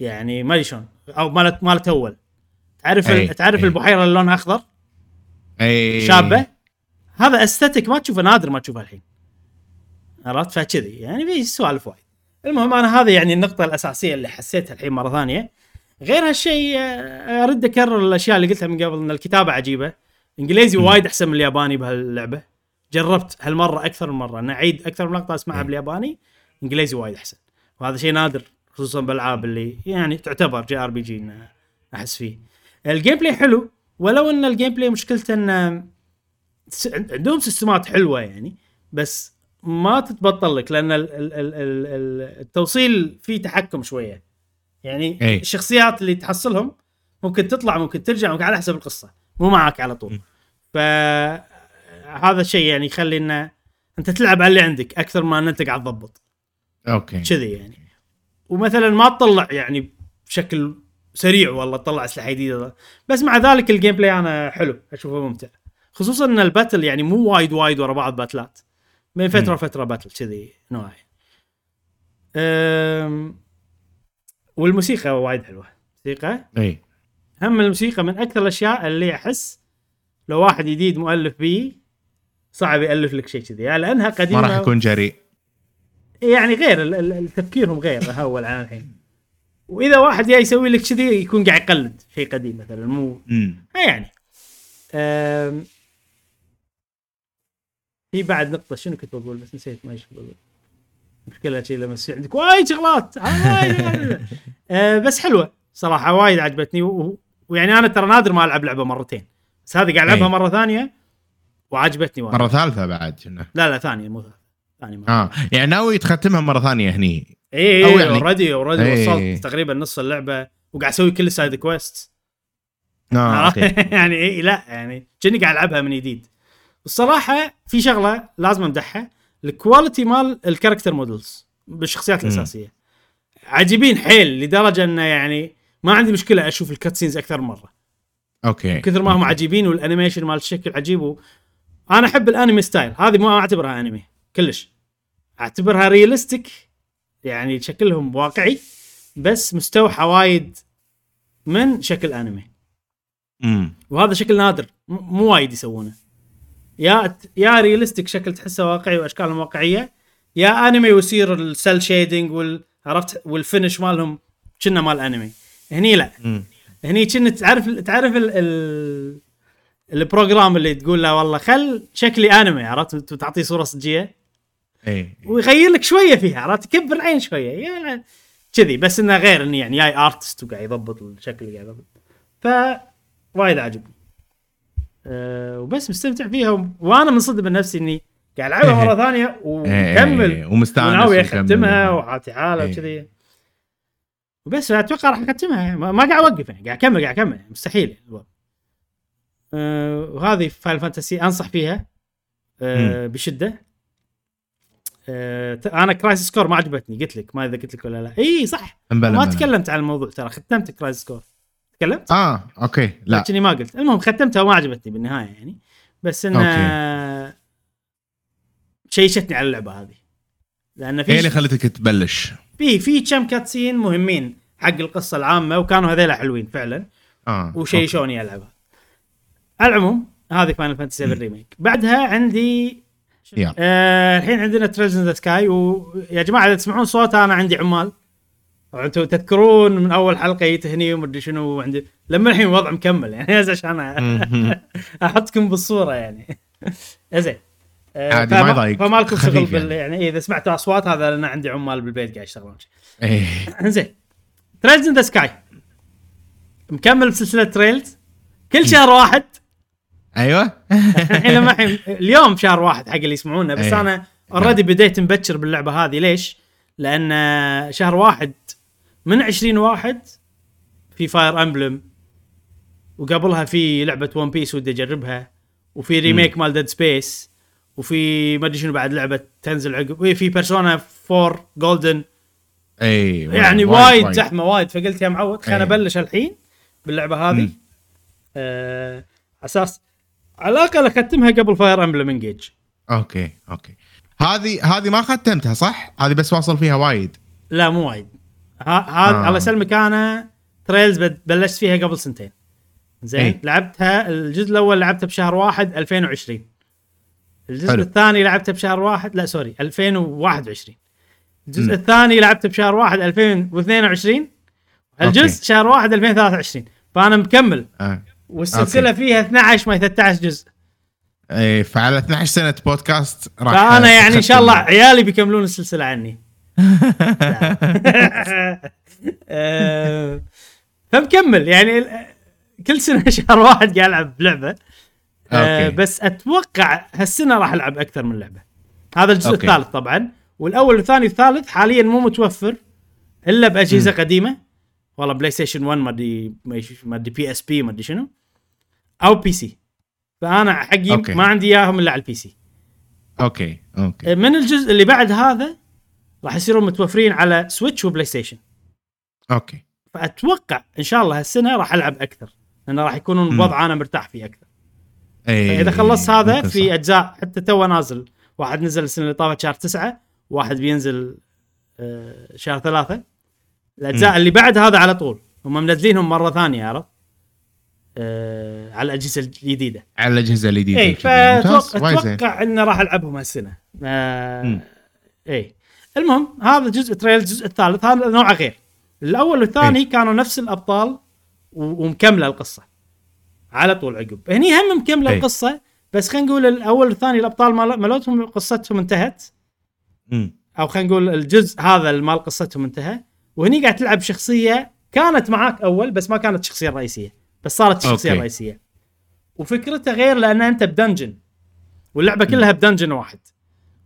يعني ما أدري شلون. أو مالت مالت أول. تعرف أي، تعرف أي. البحيرة اللي لونها أخضر؟ اي شابة؟ هذا استاتيك ما تشوفه نادر ما تشوفه الحين. عرفت؟ فكذي. يعني في سوالف وايد. المهم أنا هذه يعني النقطة الأساسية اللي حسيتها الحين مرة ثانية. غير هالشيء آه، ارد أكرر الأشياء اللي قلتها من قبل إن الكتابة عجيبة. إنجليزي. وايد أحسن من الياباني بهاللعبة. جربت هالمرة أكثر من مرة. أنا اعيد أكثر من لقطة أسمعها. بالياباني. إنجليزي وايد أحسن. وهذا شيء نادر خصوصا بالألعاب اللي يعني تعتبر JRPG أحس فيه. ال gameplay حلو ولو إن ال gameplay مشكلته انه س- عندهم سيستمات حلوة يعني بس ما تتبطل لك لأن ال- ال- ال- ال- ال- التوصيل فيه تحكم شوية. يعني أي. الشخصيات اللي تحصلهم ممكن تطلع ممكن ترجع ممكن على حسب القصة مو معك على طول. فهذا الشيء يعني يخلي انه أنت تلعب على اللي عندك أكثر ما إن أنت قاعد تضبط. okay. كذي يعني. ومثلا ما تطلع يعني بشكل سريع والله تطلع أسلحة جديدة بس مع ذلك ال gameplay أنا حلو أشوفه ممتع. خصوصا إن ال battle يعني مو وايد وايد ورا بعض باتلات بين فترة مم. وفترة battle كذي نوع أم، والموسيقى وايد حلوة. موسيقى؟ إي. هم الموسيقى من أكثر الأشياء اللي أحس لو واحد جديد مؤلف بيه صعب يألف لك شيء كذي. يعني لأنها ما قديمة. راح يكون جريء. يعني غير تفكيرهم غير اول عن الحين. وإذا واحد جاي يسوي لك كذي يكون قاعد يقلد شيء قديم مثلا مو امم يعني. أم... في بعد نقطة شنو كنت بقول؟ بس نسيت ما إيش بقول. مشكلة شيء لما يصير عندك وايد شغلات. أه بس حلوة صراحة وايد عجبتني. و... ويعني أنا ترى نادر ما ألعب لعبة مرتين. بس هذه قاعد ألعبها أي. مرة ثانية وعجبتني وايد. مرة ثالثة بعد كنا لا لا ثانية مو ثانية مرة. آه يعني ناوي تختمها مرة ثانية هني. اي اي يعني- already already إيه. وصلت تقريبا نص اللعبة وقاعد أسوي كل ال side quest آه okay. يعني اي لا يعني كأني قاعد ألعبها من جديد. الصراحة في شغلة لازم أمدحها ال quality مال ال character models بالشخصيات. الأساسية. عجيبين حيل لدرجة إنه يعني ما عندي مشكلة أشوف ال cutscenes أكثر من مرة. okay. كثر ما هم عجيبين وال animation مال الشكل عجيب و... أنا أحب الأنمي style هذه ما أعتبرها انمي كلش. أعتبرها realistic يعني شكلهم واقعي بس مستوحى وايد من شكل أنمي. امم وهذا شكل نادر مو وايد يسوونه. يا يا realistic شكل تحسه واقعي وأشكالهم واقعية يا انمي ويصير السيل شيدنج وال عرفت؟ والفينش مالهم كنا مال انمي هني لا. امم هني كنت تعرف تعرف ال ال البروجرام اللي تقول له والله خل شكلي انمي عرفت؟ وتعطيه صورة صجية. اي ويغير لك شوية فيها عرفت؟ يكبر العين شوية يعني كذي بس إنه غير انه يعني جاي ارتست وقاعد يضبط الشكل اللي قاعد يضبط. ف وايد عجبني أه وبس مستمتع فيها. وأنا منصدم من نفسي إني قاعد ألعبها مرة ثانية ومكمل. ومستانس وناوي. أختمها وحالتي حاله إيه. وكذي. وبس أتوقع راح أختمها. ما قاعد أوقف يعني قاعد أكمل قاعد أكمل. مستحيل يعني الوضع. أه وهذه فاينل فانتسي أنصح فيها أه بشدة. ت- أنا كرايسس كور ما عجبتني. قلت لك ما إذا قلت لك ولا لا. إي صح. ما. تكلمت عن الموضوع ترى. ختمت كرايسس كور تكلمت؟ آه أوكي. لا. لكني ما قلت. المهم ختمتها وما عجبتني بالنهاية يعني. بس انه شيشتني على اللعبة هذه. لأن هي اللي في خلتك تبلش. في في كم cutscene مهمين حق القصة العامة وكانوا هذيلا حلوين فعلا. آه وشيشوني ألعبها. على العموم هذه فاينل فانتسي 7 remake بعدها عندي آه الحين عندنا تريلز ان ذا سكاي ويا جماعة إذا تسمعون صوت أنا عندي عمال. طبعا أنتم تذكرون من أول حلقة جيت هني ومدري شنو عندي لما الحين الوضع مكمل يعني عشان. أحطكم بالصورة يعني. زين آه، عادي، ما فما- يضايق. فما لكم شغل بال يعني. يعني إذا سمعتوا أصوات هذا لأن عندي عمال بالبيت قاعد يشتغلون إيه. زين تريلز ان ذا سكاي مكمل بسلسله تريلز كل شهر واحد أيوه الحين لما الحين اليوم شهر واحد حق اللي يسمعونا بس إيه. أنا already بديت مبكر باللعبة هذه ليش؟ لأن شهر واحد من 20 واحد في فاير امبلم وقبلها في لعبة ون بيس ودي أجربها وفي remake مال ديد سبيس وفي ما أدري شنو بعد لعبة تنزل عقب وفي بيرسونا 4 جولدن أي يعني وايد زحمة وايد فقلت يا معود خليني. أبلش الحين باللعبة هذه. آه على أساس على الأقل اختمها قبل فاير امبلم انجيج okay okay هذه هذه ما ختمتها صح؟ هذه بس واصل فيها وايد لا مو وايد هذا آه. على سلمك أنا تريلز بلشت فيها قبل سنتين زين إيه. لعبتها الجزء الأول لعبته بشهر واحد 2020 الجزء حلو. الثاني لعبته بشهر واحد لا sorry 2021 الجزء مم. الثاني لعبته بشهر واحد 2022 الجزء okay. شهر واحد 2023 فأنا مكمل آه. والسلسلة okay. فيها 12 ما 13 جزء إيه فعلى 12 سنة بودكاست راح فأنا يعني إن شاء الله. عيالي بيكملون السلسلة عني آه، فمكمل يعني كل سنة شهر واحد قاعد ألعب لعبة آه، okay. بس أتوقع هالسنة راح ألعب أكثر من لعبة هذا الجزء okay. الثالث طبعا والأول والثاني والثالث حاليا مو متوفر إلا بأجهزة مم. قديمة والله بلاي ستيشن 1 ما أدري ما أدري PSP ما أدري شنو أو PC فأنا حقي okay. ما عندي إياهم إلا على ال PC okay okay. من الجزء اللي بعد هذا راح يصيرون متوفرين على سويتش وبلاي ستيشن okay. فأتوقع إن شاء الله هالسنة راح ألعب أكثر لأنه راح يكونون مم. بوضع أنا مرتاح فيه أكثر. إيه فإذا خلصت هذا في. أجزاء حتى تو نازل. واحد نزل السنة اللي طافت شهر تسعة واحد بينزل آه، شهر ثلاثة. الأجزاء مم. اللي بعد هذا على طول. هم منزلينهم مرة ثانية عرفت؟ آه، على الأجهزة الجديدة. على الأجهزة الجديدة. اي فاتوقع إنه راح ألعبهم هالسنة. آه. اي المهم هذا جزء تريل الجزء الثالث هذا نوعه غير. الأول والثاني كانوا نفس الأبطال ومكملة القصة. على طول عقب. هني هم مكملة إي. القصة بس خلينا نقول الأول والثاني الأبطال مال- مالتهم قصتهم انتهت. مم. أو خلينا نقول الجزء هذا اللي مال قصتهم انتهى. وهني قاعد تلعب شخصية كانت معاك أول بس ما كانت الشخصيه الرئيسيه بس صارت الشخصيه. الرئيسيه وفكرته غير لأن أنت بدنجن واللعبة كلها بدنجن واحد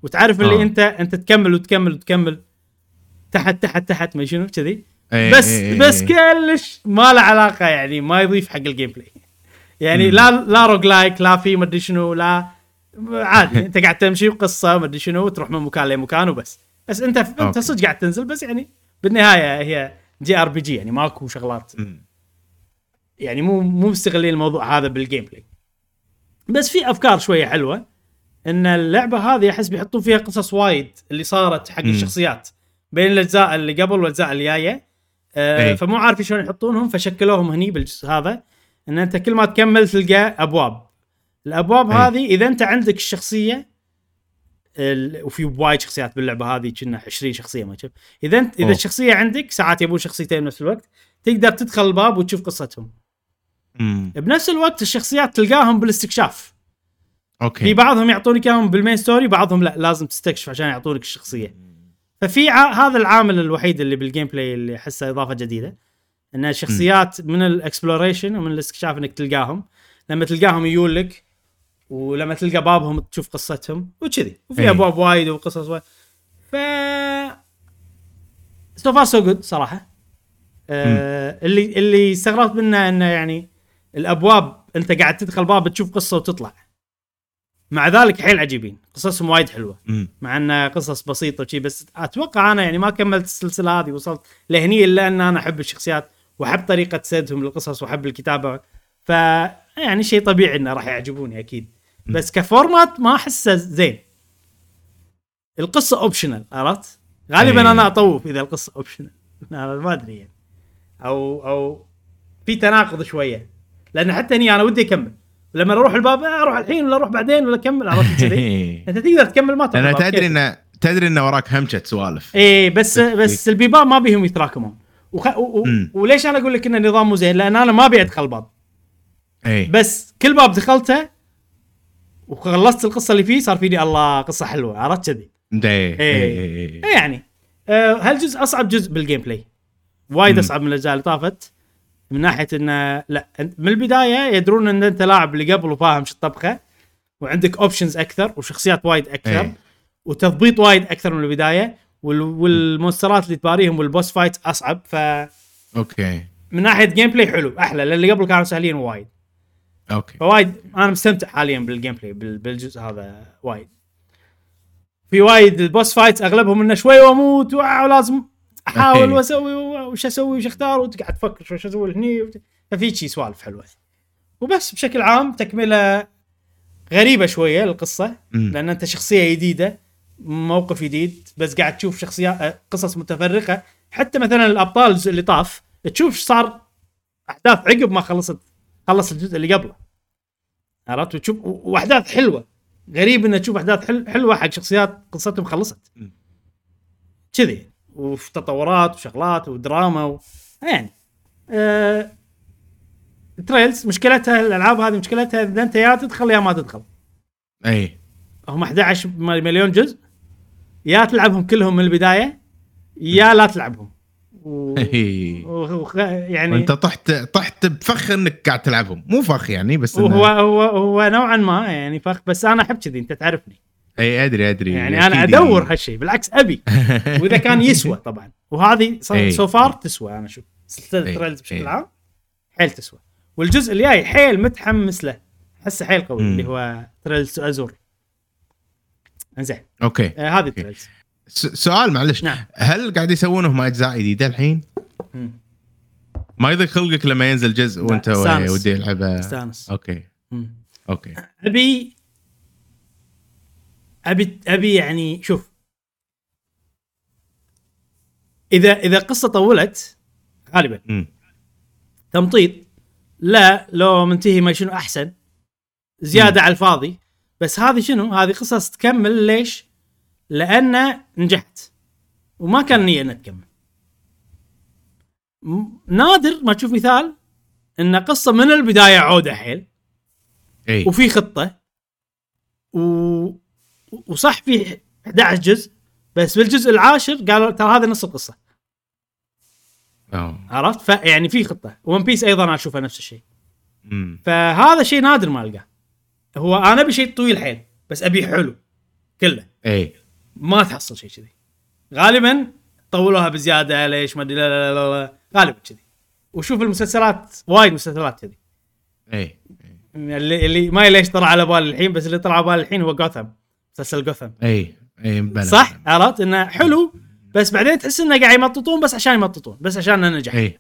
وتعرف اللي آه. أنت أنت تكمل وتكمل وتكمل تحت تحت تحت ما شنو كذي إيه، بس إيه، إيه، بس إيه. كلش ما له علاقة يعني ما يضيف حق ال gameplay يعني مم. لا لا roguelike لا في مدري شنو لا عادي أنت قاعد تمشي وقصة مدري شنو وتروح من مكان لمكان وبس بس أنت أنت. صدق قاعد تنزل بس يعني بالنهاية هي JRPG يعني ماكو شغلات مم. يعني مو مو مستغلين الموضوع هذا بال gameplay بس في أفكار شوية حلوة إن اللعبة هذه أحس بيحطون فيها قصص وايد اللي صارت حق. الشخصيات بين الأجزاء اللي قبل والأجزاء اللي جاية آه إي. فمو عارف شلون يحطونهم فشكلوهم هني بالجزء هذا إن أنت كل ما تكمل تلقى أبواب الأبواب إي. هذه إذا أنت عندك الشخصية ال... وفي وايد شخصيات باللعبة هذه كنا 20 شخصية ما شوف إذا انت إذا أوه. الشخصية عندك ساعات يبون شخصيتين بنفس الوقت تقدر تدخل الباب وتشوف قصتهم مم. بنفس الوقت الشخصيات تلقاهم بالاستكشاف. في okay بعضهم يعطونك إياهم بال main story بعضهم لا لازم تستكشف عشان يعطونك الشخصية. ففي ع... هذا العامل الوحيد اللي بال gameplay اللي أحسه إضافة جديدة إن الشخصيات من ال exploration ومن الاستكشاف إنك تلقاهم. لما تلقاهم يجون لك ولما تلقى بابهم تشوف قصتهم وكذي. وفي إي. أبواب وايد وقصص وايد. ف so far so good صراحة. آه اللي اللي استغربت منه إنه يعني الابواب انت قاعد تدخل باب تشوف قصة وتطلع. مع ذلك حيل عجيبين. قصصهم وايد حلوة. مم. مع انها قصص بسيطة وشي بس أتوقع أنا يعني ما كملت السلسلة هذه وصلت لهني الا ان أنا احب الشخصيات واحب طريقة سردهم للقصص واحب الكتابة. ف يعني شيء طبيعي انه راح يعجبوني أكيد. بس ك format ما احسه زين. القصة optional عرفت؟ غالبا إيه. أنا اطوف اذا القصة optional أنا ما أدري يعني. أو أو في تناقض شوية. لأن حتى هني أنا ودي أكمل. لما أروح الباب آه، أروح الحين ولا أروح بعدين ولا أكمل عرفت كذي؟ أنت تقدر تكمل ما الباب، تدري كيف؟ ان تدري إن وراك كمشة سوالف إيه بس بس البيبان ما بيهم يتراكمون. وخ... و... و... وليش أنا أقول لك إن النظام مو زين؟ لأن أنا ما أبي أدخل باب اي بس كل باب دخلته وخلصت القصة اللي فيه صار فيني الله قصة حلوة عرفت كذي؟ ده إيه. إيه. إيه يعني. آه هالجزء أصعب جزء بال gameplay وايد. أصعب من الأجزاء اللي طافت. من ناحية إنه لا من البداية يدرون إن أنت لاعب اللي قبل وفاهم شو الطبخة وعندك options أكثر وشخصيات وايد أكثر إيه. وتضبيط وايد أكثر من البداية وال... والمونسترات اللي تباريهم وال boss fight أصعب. فمن okay. ناحية gameplay حلو أحلى لأن اللي قبل كانوا سهلين وايد. okay. فوايد أنا مستمتع حاليا بال gameplay بال- بالجزء هذا وايد. في وايد ال boss fights أغلبهم إنه شوي وأموت ولازم احاول إيه. واسوي وش أسوي وش أختار؟ وتقعد تفكر شو شو أسوي هني ففي شي سوالف حلوة. وبس بشكل عام تكملة غريبة شوية القصة. لأن أنت شخصية جديدة موقف جديد بس قاعد تشوف شخصيات آه، قصص متفرقة. حتى مثلا الأبطال اللي طاف تشوف إيش صار أحداث عقب ما خلصت خلص الجزء اللي قبله. عرفت؟ وتشوف وأحداث حلوة. غريب انك تشوف أحداث حل حلوة حق شخصيات قصتهم خلصت. كذي. وفي تطورات وشغلات ودراما و... يعني آه... تريلز مشكلتها الألعاب هذه مشكلتها إذا أنت يا تدخل يا ما تدخل. أي. هم 11 مليون جزء يا تلعبهم كلهم من البداية يا لا تلعبهم. و... و... يعني وأنت طحت طحت بفخ إنك قاعد تلعبهم. مو فخ يعني بس وهو هو هو نوعا ما يعني فخ بس أنا أحب كذي أنت تعرفني. إي أدري أدري يعني أنا أدور هالشيء بالعكس أبي وإذا كان يسوى طبعا وهذه. so far تسوى أنا أشوف سلسله. Trails بشكل. عام حيل تسوى والجزء الجاي حيل متحمس له احسه حيل قوي مم. اللي هو Trails Azure زين okay آه هذه Trails سؤال معلش نعم. هل قاعد يسوونهم أجزاء جديدة الحين؟ مم. ما يضيق خلقك لما ينزل جزء وأنت. ودي استانس okay مم. okay أبي أبي أبي يعني شوف. إذا إذا قصة طولت غالبا. امم تمطيط لا لو منتهي ما شنو أحسن. زيادة على الفاضي. بس هذه شنو؟ هذه قصص تكمل ليش؟ لأن نجحت. وما كان نية إنها تكمل. م- نادر ما تشوف مثال إن قصة من البداية عودة حيل. إي. وفي خطة. و... وصح في 11 جزء بس بالجزء العاشر قالوا ترى هذه نص القصة. أوه. عرفت؟ فيعني في خطة. ون بيس أيضا أنا اشوفها نفس الشيء. فهذا شيء نادر ما ألقاه. هو أنا أبي شيء طويل حيل بس أبي حلو كله. اي ما تحصل شيء كذي. غالبا طولوها بزيادة ليش؟ ما أدري لا لا لا, لا. غالبا كذي. وشوف المسلسلات وايد مسلسلات كذي. اي اللي اللي ما ليش طلع على بالي الحين بس اللي طلع على بالي الحين هو جوثم مسلسل جوثم. إي إي مبلى. صح؟ عرفت؟ إنه حلو بس بعدين تحس إنه قاعد يمططون بس عشان يمططون بس عشان إنه نجح. إي.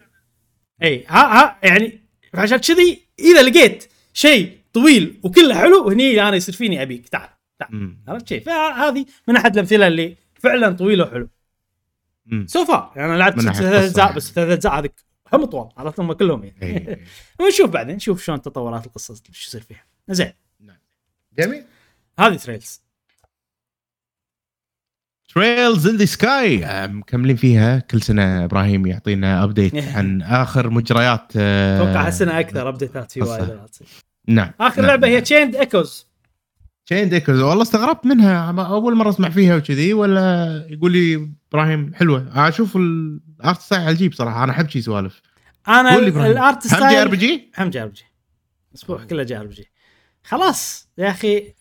إي ها ها يعني عشان كذي إذا لقيت شيء طويل وكله حلو هني أنا يصير فيني أبيك. تعال تعال. عرفت شيء فهذه من أحد الأمثلة اللي فعلا طويله وحلو. so far يعني أنا لعبت ثلاث أجزاء يعني. بس ثلاث أجزاء هذيك هم طوال عرفت؟ هم كلهم يعني. ونشوف بعدين نشوف شلون تطورات القصة شو يصير فيها. زين. جميل. هذه Trails Trails in the Sky مكملين فيها كل سنة إبراهيم يعطينا update عن آخر مجريات آه، أتوقع هالسنة أكثر ابديتات في. وايد. نعم آخر نعم. لعبة هي Chained Echoes Chained Echoes والله استغربت منها أول مرة أسمع فيها وكذي ولا يقول لي إبراهيم حلوة أشوف ال art style عجيب صراحة أنا أحب شي سوالف أنا. ال art هم JRP style G؟ هم JRPG أسبوع كله JRPG خلاص يا أخي.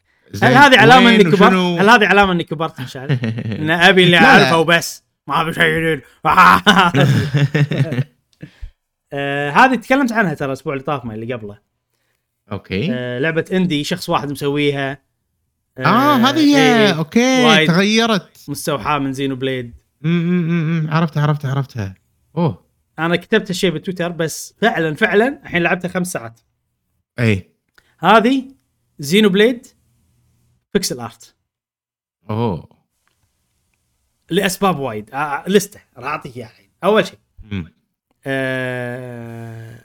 هل هذه علامة إني كبرت؟ وشنو؟ هل هذه علامة إني كبرت مشاعر؟ إن أبي اللي. أعرفه وبس ما أبي شيء جديد آه، هذه تكلمت عنها ترى الأسبوع اللي طاف ما اللي قبله okay آه، لعبة indie شخص واحد مسويها آه هذه هي إيه، okay وايد. تغيرت مستوحاة من Xenoblade م- م- م- م. عرفتها عرفتها عرفتها أوه أنا كتبت الشيء بتويتر بس فعلا فعلا الحين لعبتها خمس ساعات اي هذه Xenoblade pixel art. أوه. لأسباب وايد. آه لستة. راح أعطيك إياها الحين. أول شيء. آه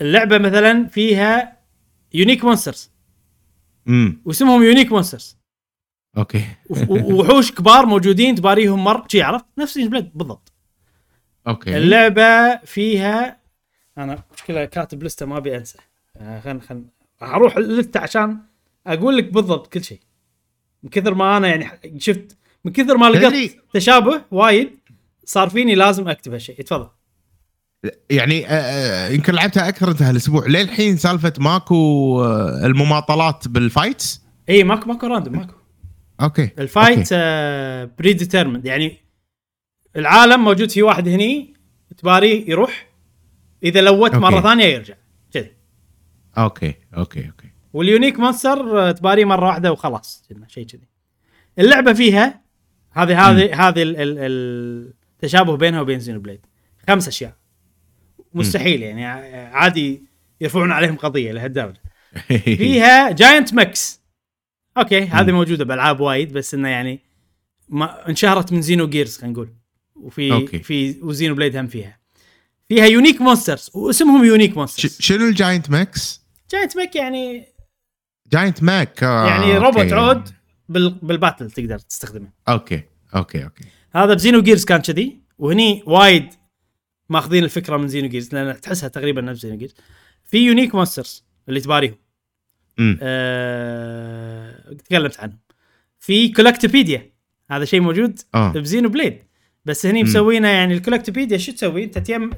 اللعبه مثلا فيها unique monsters امم واسمهم unique monsters okay. ووحوش كبار موجودين تباريهم مر. شي عرفت؟ نفس Blade بالضبط. okay. اللعبة فيها أنا مشكلة كاتب لستة ما أبي أنسى. آه، خل خل راح أروح اللسته عشان أقول لك بالضبط كل شيء. من كثر ما أنا يعني شفت من كثر ما لقيت تشابه وايد صار فيني لازم أكتب هالشيء. تفضل. يعني آه، آه، يمكن لعبتها أكثر انت هالاسبوع للحين سالفة ماكو آه، المماطلات بال fights؟ إي ماكو ماكو random ماكو. okay ال fight آه predetermined يعني العالم موجود في واحد هني تباريه يروح إذا لوت مرة. ثانية يرجع. كذي okay okay okay. وال unique monster تباريه مرة واحدة وخلاص شيء كذي. اللعبة فيها هذه هذه هذه ال- ال- التشابه بينها وبين Xenoblade خمس أشياء. مستحيل يعني عادي يرفعون عليهم قضية لهالدرجة. فيها giant mechs okay هذه. موجودة بألعاب وايد بس إنه يعني ما انشهرت من Xenogears خلينا نقول. وفي okay. في و Xenoblade هم فيها. فيها unique monsters واسمهم unique monsters شنو ال giant mechs؟ giant mech يعني giant mech آه، يعني روبوت okay. عود بال بال battle تقدر تستخدمه okay okay okay هذا ب Xenogears كان كذي وهني وايد ماخذين الفكرة من Xenogears لأن تحسها تقريبا نفس Xenogears في unique monsters اللي تباريهم امم أه... تكلمت عنهم في Collectopaedia هذا شيء موجود آه ب Xenoblade بس هني مم. مسوينه يعني ال Collectopaedia شو تسوي؟ انت تيم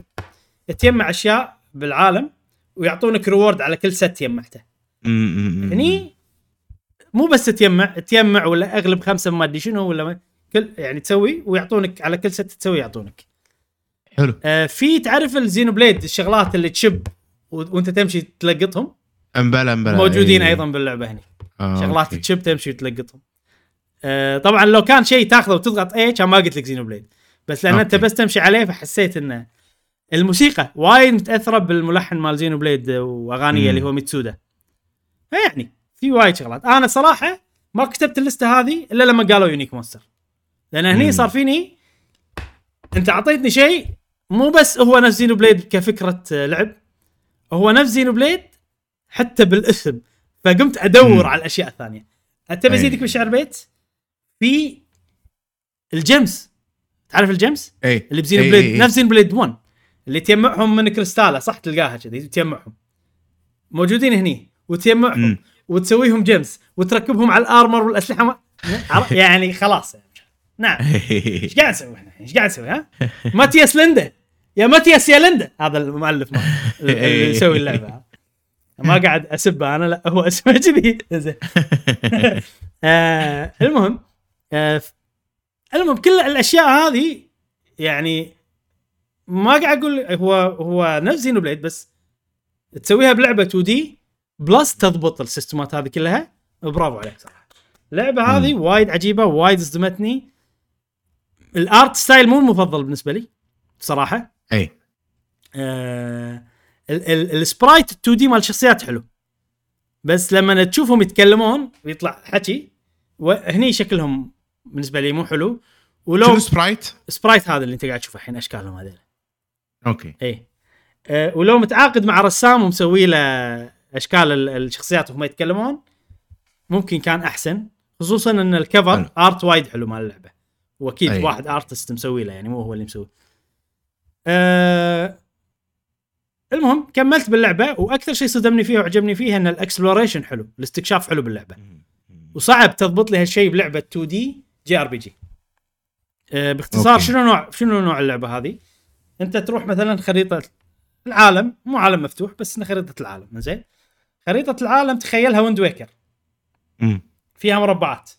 تجمع أشياء بالعالم ويعطونك reward على كل set جمعته. هني مو بس تجمع تجمع ولا أغلب خمسة ما أدري شنو ولا ما كل يعني تسوي ويعطونك على كل set تسوي يعطونك. حلو آه في تعرف ال Xenoblade الشغلات اللي تشب وأنت تمشي تلقطهم أمبلا أمبلا موجودين إيه. أيضا باللعبة هني. آه، شغلات okay. تشب تمشي وتلقطهم. آه طبعا لو كان شيء تاخذه وتضغط A كان ما قلت لك Xenoblade بس لأن أنت okay. بس تمشي عليه فحسيت إنه الموسيقى وايد متأثرة بالملحن مال Xenoblade وأغانيه. اللي هو ميتسودا فيعني في وايد شغلات. أنا صراحة ما كتبت اللسته هذه إلا لما قالوا unique monster لأن هني. صار فيني أنت أعطيتني شيء مو بس هو نفس Xenoblade كفكرة لعب هو نفس Xenoblade حتى بالاسم فقمت أدور مم. على الأشياء الثانية. تبي أي. أزيدك بالشعر بيت؟ في ال gems. تعرف ال gems؟ أي. اللي ب Xenoblade إي. نفس Xenoblade 1 اللي تجمعهم من كريستاله صح تلقاها كذي تجمعهم. موجودين هني. وتجمعهم مم. وتسويهم gems وتركبهم على ال armor والأسلحة ما... يعني خلاص. نعم. إيش قاعد نسوي إحنا؟ إيش قاعد نسوي ها؟ ماتياس ليندا. يا ماتياس يا ليندا. هذا المؤلف مال اللي يسوي اللعبة. ما قاعد أسبه أنا لا هو اسمه كذي. زين. آه المهم آه المهم كل الأشياء هذه يعني ما قاعد أقول هو هو نفس Xenoblade بس تسويها بلعبة 2D بلس تضبط السيستمات هذه كلها. برافو عليك صراحة. اللعبه هذه وايد عجيبة وايد صدمتني. ال art style مو المفضل بالنسبة لي بصراحه أي. آه ال- ال- ال sprite 2D مال الشخصيات حلو. بس لما تشوفهم يتكلمون ويطلع حكي وهني شكلهم بالنسبة لي مو حلو. ولو شنو sprite؟ sprite هذا اللي انت قاعد تشوفه الحين أشكالهم هذول okay. اي أه ولو متعاقد مع رسام ومسوي له أشكال ال- الشخصيات وهم يتكلمون ممكن كان أحسن خصوصا إن ال cover حلو. art وايد حلو مال اللعبة. وأكيد أي. واحد artist مسوي له يعني مو هو اللي مسوي. أه المهم كملت باللعبة وأكثر شيء صدمني فيها وعجبني فيها إن ال exploration حلو الاستكشاف حلو باللعبة. وصعب تضبط لي هالشيء بلعبة 2 دي جي آر بي جي. آه، باختصار okay. شنو نوع شنو نوع اللعبة هذه؟ أنت تروح مثلا خريطة العالم مو عالم مفتوح بس خريطة العالم زين خريطة العالم تخيلها Wind Waker. فيها مربعات.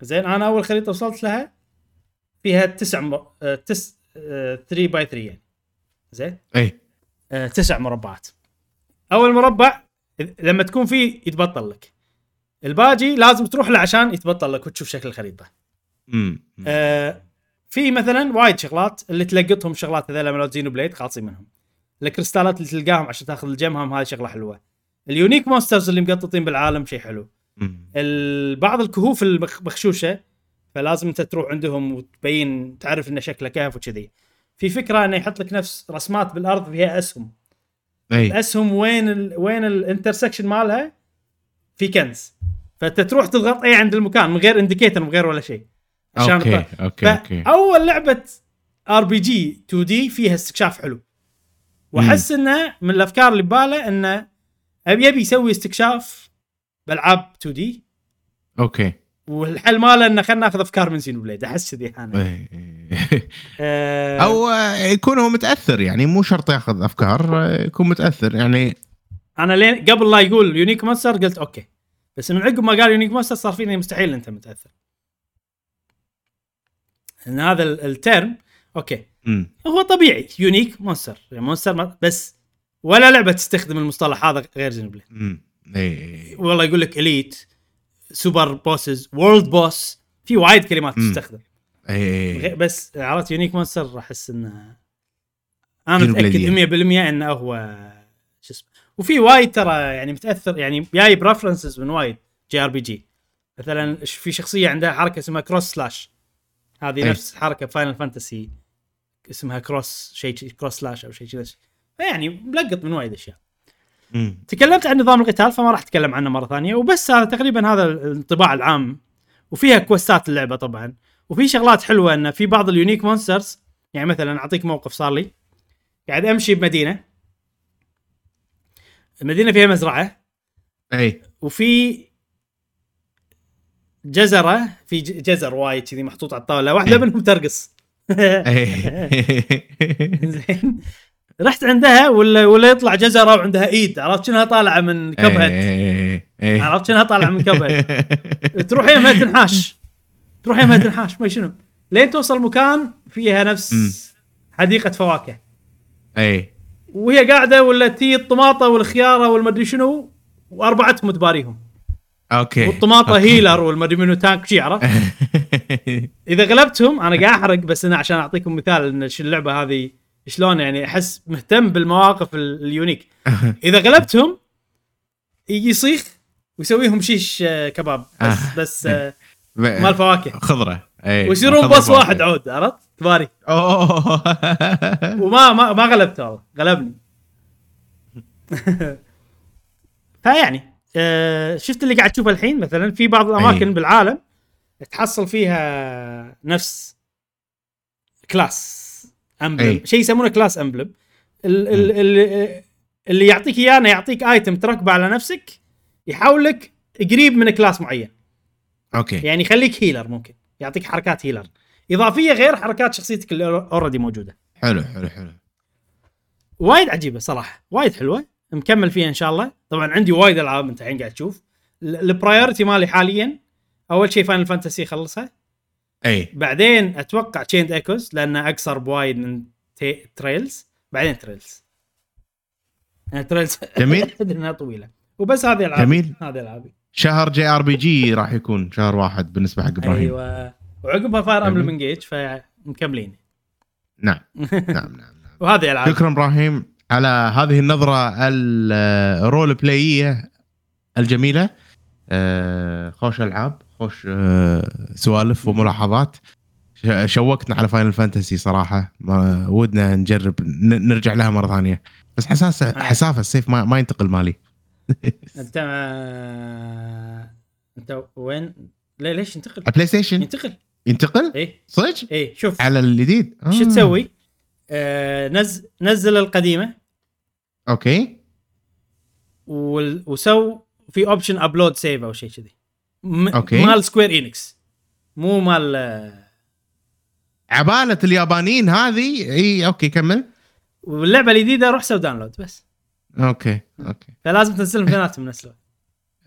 زين أنا أول خريطة وصلت لها فيها تسع مر... آه، تس 3 by 3 يعني. زين؟ إي. آه، تسع مربعات. أول مربع لما تكون فيه يتبطل لك. الباجي لازم تروح له عشان يتبطل لك وتشوف شكل الخريطة. آه في مثلا وايد شغلات اللي تلقطهم شغلات هذول مالت Xenoblade خالصين منهم. الكريستالات اللي تلقاهم عشان تاخذ ال gem هم هذه شغلة حلوة. ال unique monsters اللي مقططين بالعالم شيء حلو. بعض الكهوف المخشوشه فلازم انت تروح عندهم وتبين تعرف إنه شكله كهف وكذي. في فكرة إنه يحط لك نفس رسمات بالأرض فيها أسهم. إي. الأسهم وين ال وين ال intersection مالها؟ في كنز. فأنت تروح تضغط A عند المكان من غير indicator من غير ولا شيء. okay تطلع. okay okay. فاول لعبة RPG 2D فيها استكشاف حلو. وأحس إنه من الأفكار اللي ببالة إنه يبي يسوي استكشاف بالعاب 2D okay. والحل ماله إنه خلينا ناخذ أفكار من Xenoblade أحس كذي أنا. إيه. آه، أو آه، يكون هو متأثر يعني مو شرط ياخذ أفكار يكون متأثر يعني أنا لين قبل لا يقول unique monster قلت okay. بس من عقب ما قال unique monster صار فيني مستحيل أنت متأثر. إن هذا ال- ال term okay. مم. هو طبيعي unique monster. يعني monster بس ولا لعبة تستخدم المصطلح هذا غير Xenoblade مم. اي والله يقول لك elite super bosses و world boss في وايد كلمات مم. تستخدم اي غير- بس عرفت unique monster أحس انه أنا متأكد يعني. 100% إنه هو شو اسمه وفي وايد ترى يعني متاثر يعني جاي ب references من وايد JRPG مثلا في شخصية عندها حركة اسمها cross slash هذه أي. نفس حركة Final Fantasy اسمها cross شيء cross slash أو شيء كذا يعني ملقط من وايد أشياء. مم. تكلمت عن نظام القتال فما راح أتكلم عنه مرة ثانية. وبس هذا تقريبا هذا الانطباع العام. وفيها quest ات اللعبه طبعا. وفي شغلات حلوة إنه في بعض ال unique monsters. يعني مثلا أعطيك موقف صار لي. قاعد أمشي بمدينة. المدينة فيها مزرعة. أي. وفي جزرة. في جزر وايد كذي محطوط على الطاولة. واحدة منهم ترقص. زين. رحت عندها ولا ولا يطلع جزرة وعندها إيد. عرفت شنها طالعة من كبهد اي عرفت شنها طالعة من كبهد تروح يمها تنحاش. تروح يمها تنحاش ما شنو. لين توصل مكان فيها. نفس حديقة فواكه. اي وهي قاعدة ولا تيي الطماطة والخيارة والمدري شنو واربعتهم تباريهم okay. والطماطة okay. healer والمدري منو tank شي عرفت؟ إذا غلبتهم أنا قاعد أحرق بس أنا عشان أعطيكم مثال إن اللعبة هذه شلون يعني أحس مهتم بالمواقف ال- ال unique. إذا غلبتهم يصيخ ويسويهم شيش آه، كباب. بس آه. بس آه، مال فواكه. خضرة. إي ويصيرون boss واحد. عود عرفت؟ تباري أوه. وما ما ما غلبته والله. غلبني. فيعني آه شفت اللي قاعد تشوفه الحين؟ مثلا في بعض الأماكن أي. بالعالم تحصل فيها نفس class. emblem. شيء يسمونه class emblem اللي, اللي يعطيك اياه انه يعطيك item تركبه على نفسك يحولك قريب من class معين. okay. يعني يخليك healer ممكن. يعطيك حركات healer إضافية غير حركات شخصيتك اللي already موجودة. حلو حلو حلو. وايد عجيبة صراحة. وايد حلوة. مكمل فيها إن شاء الله. طبعا عندي وايد ألعاب أنت الحين قاعد تشوف. ال- ال priority مالي حاليا أول شيء Final Fantasy خلصها. إي. بعدين أتوقع Chained Echoes لأنه أقصر بوايد من تي... Trails بعدين Trails يعني Trails جميل. إنها طويلة. وبس هذه ألعاب. جميل. هذه العابي شهر JRPG راح يكون شهر واحد بالنسبة حق إبراهيم. أيوه. وعقبها Fire. Emblem Engage فمكملين. نعم. نعم نعم نعم. وهذه ألعاب. شكرا إبراهيم على هذه النظرة ال role play ييه الجميلة. آه، خوش ألعاب. خوش آه، سوالف وملاحظات. شوقتنا على Final Fantasy صراحة. ما ودنا نجرب نرجع لها مرة ثانية. بس حساسه حسافة ال save ما, ما ينتقل مالي. أنت آه، أنت وين؟ ليه ليش ينتقل؟ ال PlayStation ينتقل. ينتقل؟ إيه. صدق؟ إيه شوف. على الجديد؟ آه. شو تسوي؟ آه نز نزل القديمة. okay. وال- وسو في option upload save أو شيء كذي. م- okay. مال Square Enix مو مال آه، عبالة اليابانيين هذه. إي okay كمل. واللعبة الجديدة روح سوي download بس. okay okay. فلازم تنزلهم اثنيناتهم بنفس الوقت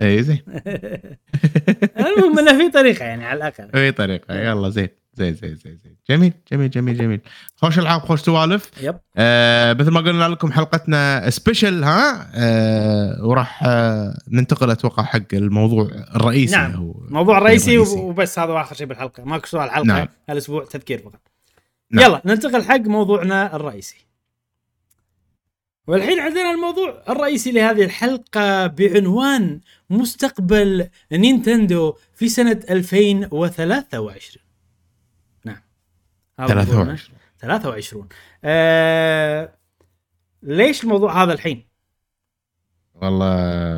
إي زين. المهم إنه في طريقة يعني على الأقل. اي طريقة يلا زين. زين زين زين زين جميل جميل جميل جميل خوش العاب خوش سوالف yep آه مثل ما قلنا لكم حلقتنا special ها آه وراح آه ننتقل أتوقع حق الموضوع الرئيسي نعم. أو الموضوع الرئيسي. وبس هذا آخر شيء بالحلقة ماكو سؤال حلقة نعم. هالأسبوع تذكير فقط نعم. يلا ننتقل حق موضوعنا الرئيسي والحين عندنا الموضوع الرئيسي لهذه الحلقة بعنوان مستقبل نينتندو في سنة 2023 نعم هذا موضوعنا. 23 23 آه... ليش الموضوع هذا الحين؟ والله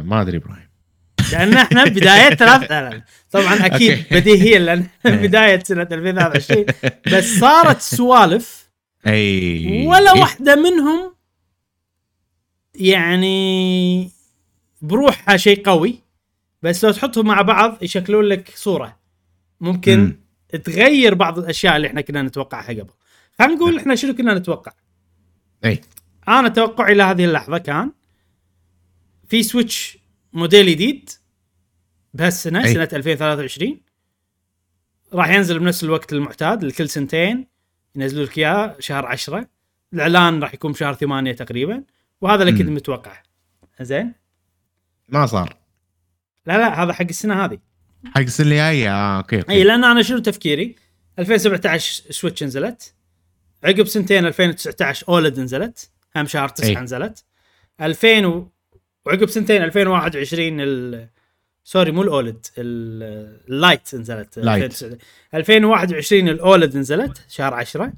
ما أدري إبراهيم لأن إحنا بداية ثلاث لا لا. طبعا أكيد. بديهيا لأن بداية سنة 2023 بس صارت سوالف أي ولا واحدة منهم يعني بروحها شيء قوي بس لو تحطهم مع بعض يشكلون لك صورة ممكن مم. تغير بعض الأشياء اللي إحنا كنا نتوقعها قبل. خلينا نقول إحنا شنو كنا نتوقع؟ إي. أنا توقعي لهذه اللحظة كان في Switch model جديد بهالسنة أي. سنة 2023 راح ينزل بنفس الوقت المعتاد لكل سنتين ينزلوا لك إياه شهر 10 الإعلان راح يكون بشهر 8 تقريبا وهذا اللي كنت. متوقعه. زين؟ ما صار. لا لا هذا حق السنة هذه. حق السنة الجاية؟ آه okay اي لأن أنا شنو تفكيري؟ 2017 Switch نزلت. عقب سنتين 2019 OLED نزلت. هم شهر 9 أي. نزلت. 2000 و... وعقب سنتين 2021 ال... sorry مو ال OLED ال- ال Lite نزلت. Lite. 2009. 2021 ال OLED نزلت شهر 10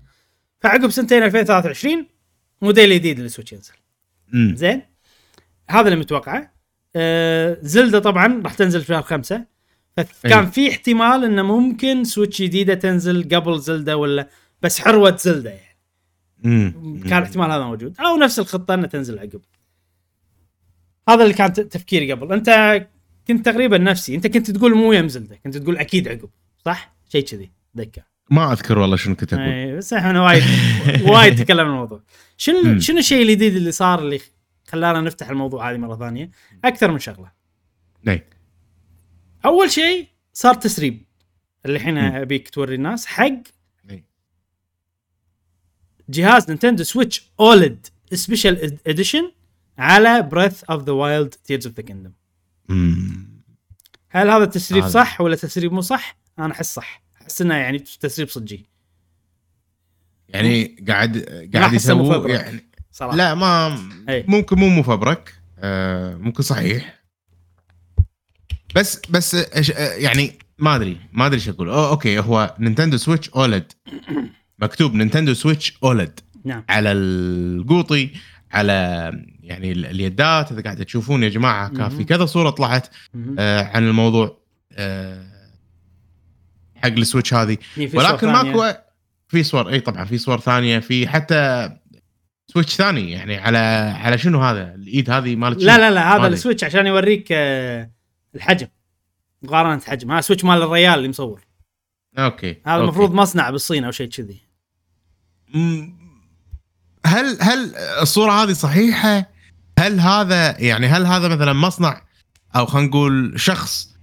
فعقب سنتين 2023 موديل جديد لل Switch ينزل. زين؟ هذا اللي متوقعه. آه Zelda طبعا راح تنزل في شهر خمسة. فكان أي. في احتمال إنه ممكن Switch جديدة تنزل قبل Zelda ولا بس حروة Zelda يعني. مم. كان احتمال هذا موجود. أو نفس الخطة انها تنزل عقب. هذا اللي كان تفكيري قبل. أنت كنت تقريبا نفسي. أنت كنت تقول مو يم Zelda. كنت تقول أكيد عقب. صح؟ شيء كذي. ذكر ما أذكر والله شنو كنت أقول. اي بس إحنا وايد وايد تكلمنا عن الموضوع. شنو. شنو الشيء الجديد اللي صار اللي خلانا نفتح الموضوع هذه مرة ثانية؟ أكثر من شغلة. اي أول شيء صار تسريب اللي الحين. أبيك توري الناس حق. جهاز Nintendo Switch OLED special edition على Breath of the Wild Tears of the Kingdom. هل هذا التسريب صح ولا تسريب مو صح؟ أنا أحس صح أحس إنه يعني تسريب صجي يعني قاعد قاعد يسوي. يعني صراحة لا ما أي. ممكن مو مفبرك آه ممكن صحيح بس بس آه، يعني ما أدري ما أدري إيش أقول أو أوكي هو Nintendo Switch OLED مكتوب Nintendo Switch OLED نعم على القوطي على يعني ال- اليدات إذا قاعد تشوفون يا جماعة كان في. كذا صورة طلعت. آه عن الموضوع آه حق ال Switch هذه ولكن. ماكو في صور إي طبعا في صور ثانية في حتى Switch ثاني يعني على على شنو هذا الإيد هذه مالت لا لا لا هذا. ال Switch عشان يوريك آه، الحجم مقارنة حجم هذا Switch مال الريال اللي مصور أوكي هذا. المفروض مصنع بالصين أو شيء كذي. هل هل الصورة هذه صحيحة؟ هل هذا يعني هل هذا مثلا مصنع أو خلينا نقول شخص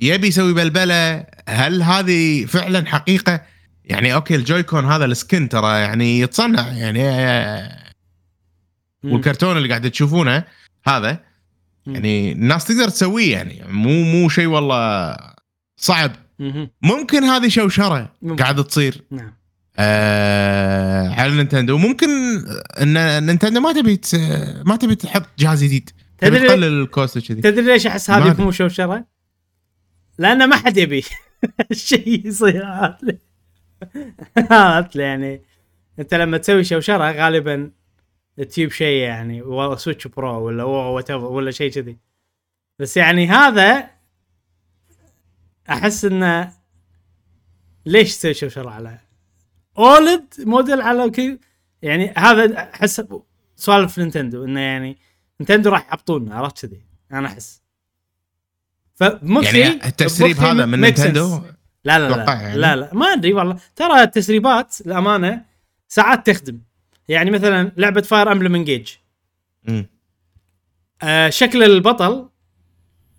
يبي يسوي بلبلة هل هذه فعلا حقيقة؟ يعني أوكي ال Joy-Con هذا ال skin ترى يعني يتصنع يعني. والكرتون اللي قاعد تشوفونه هذا. يعني الناس تقدر تسويه يعني مو مو شيء والله صعب. ممكن هذه شوشرة. قاعدة تصير نعم آه على Nintendo ممكن إن Nintendo ما تبي ما تبي تحط جهاز جديد تدري- تقلل ال cost كذي تدري ليش أحس هذه. مو شوشرة؟ لأن ما حد يبي الشيء يصير. عرفت يعني أنت لما تسوي شوشرة غالبا تجيب شيء يعني والله Switch Pro ولا what ولا شيء كذي. بس يعني هذا أحس إنه ليش تسوي شوشره على OLED model على كذا يعني هذا أحس سوالف Nintendo إنه يعني Nintendo راح يحبطونا عرفت كذي؟ أنا أحس. فمخي يعني التسريب هذا من. Nintendo؟ لا لا لا يعني. لا لا ما أدري والله. ترى التسريبات الامانه ساعات تخدم. يعني مثلا لعبة Fire Emblem Engage. آه شكل البطل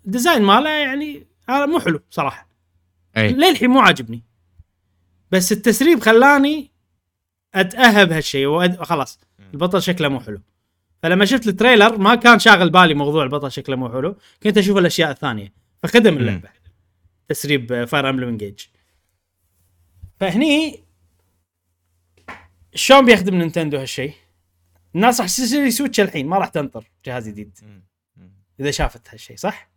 design ماله يعني هذا مو حلو صراحة. أي. للحين مو عاجبني. بس التسريب خلاني أتأهب هالشيء وأد... خلاص البطل شكله مو حلو. فلما شفت ال trailer ما كان شاغل بالي موضوع البطل شكله مو حلو كنت أشوف الأشياء الثانية. فخدم اللعبة. تسريب Fire Emblem Engage فهني شلون بيخدم Nintendo هالشيء؟ الناس راح تشتري Switch الحين ما راح تنطر جهاز جديد إذا شافت هالشيء صح؟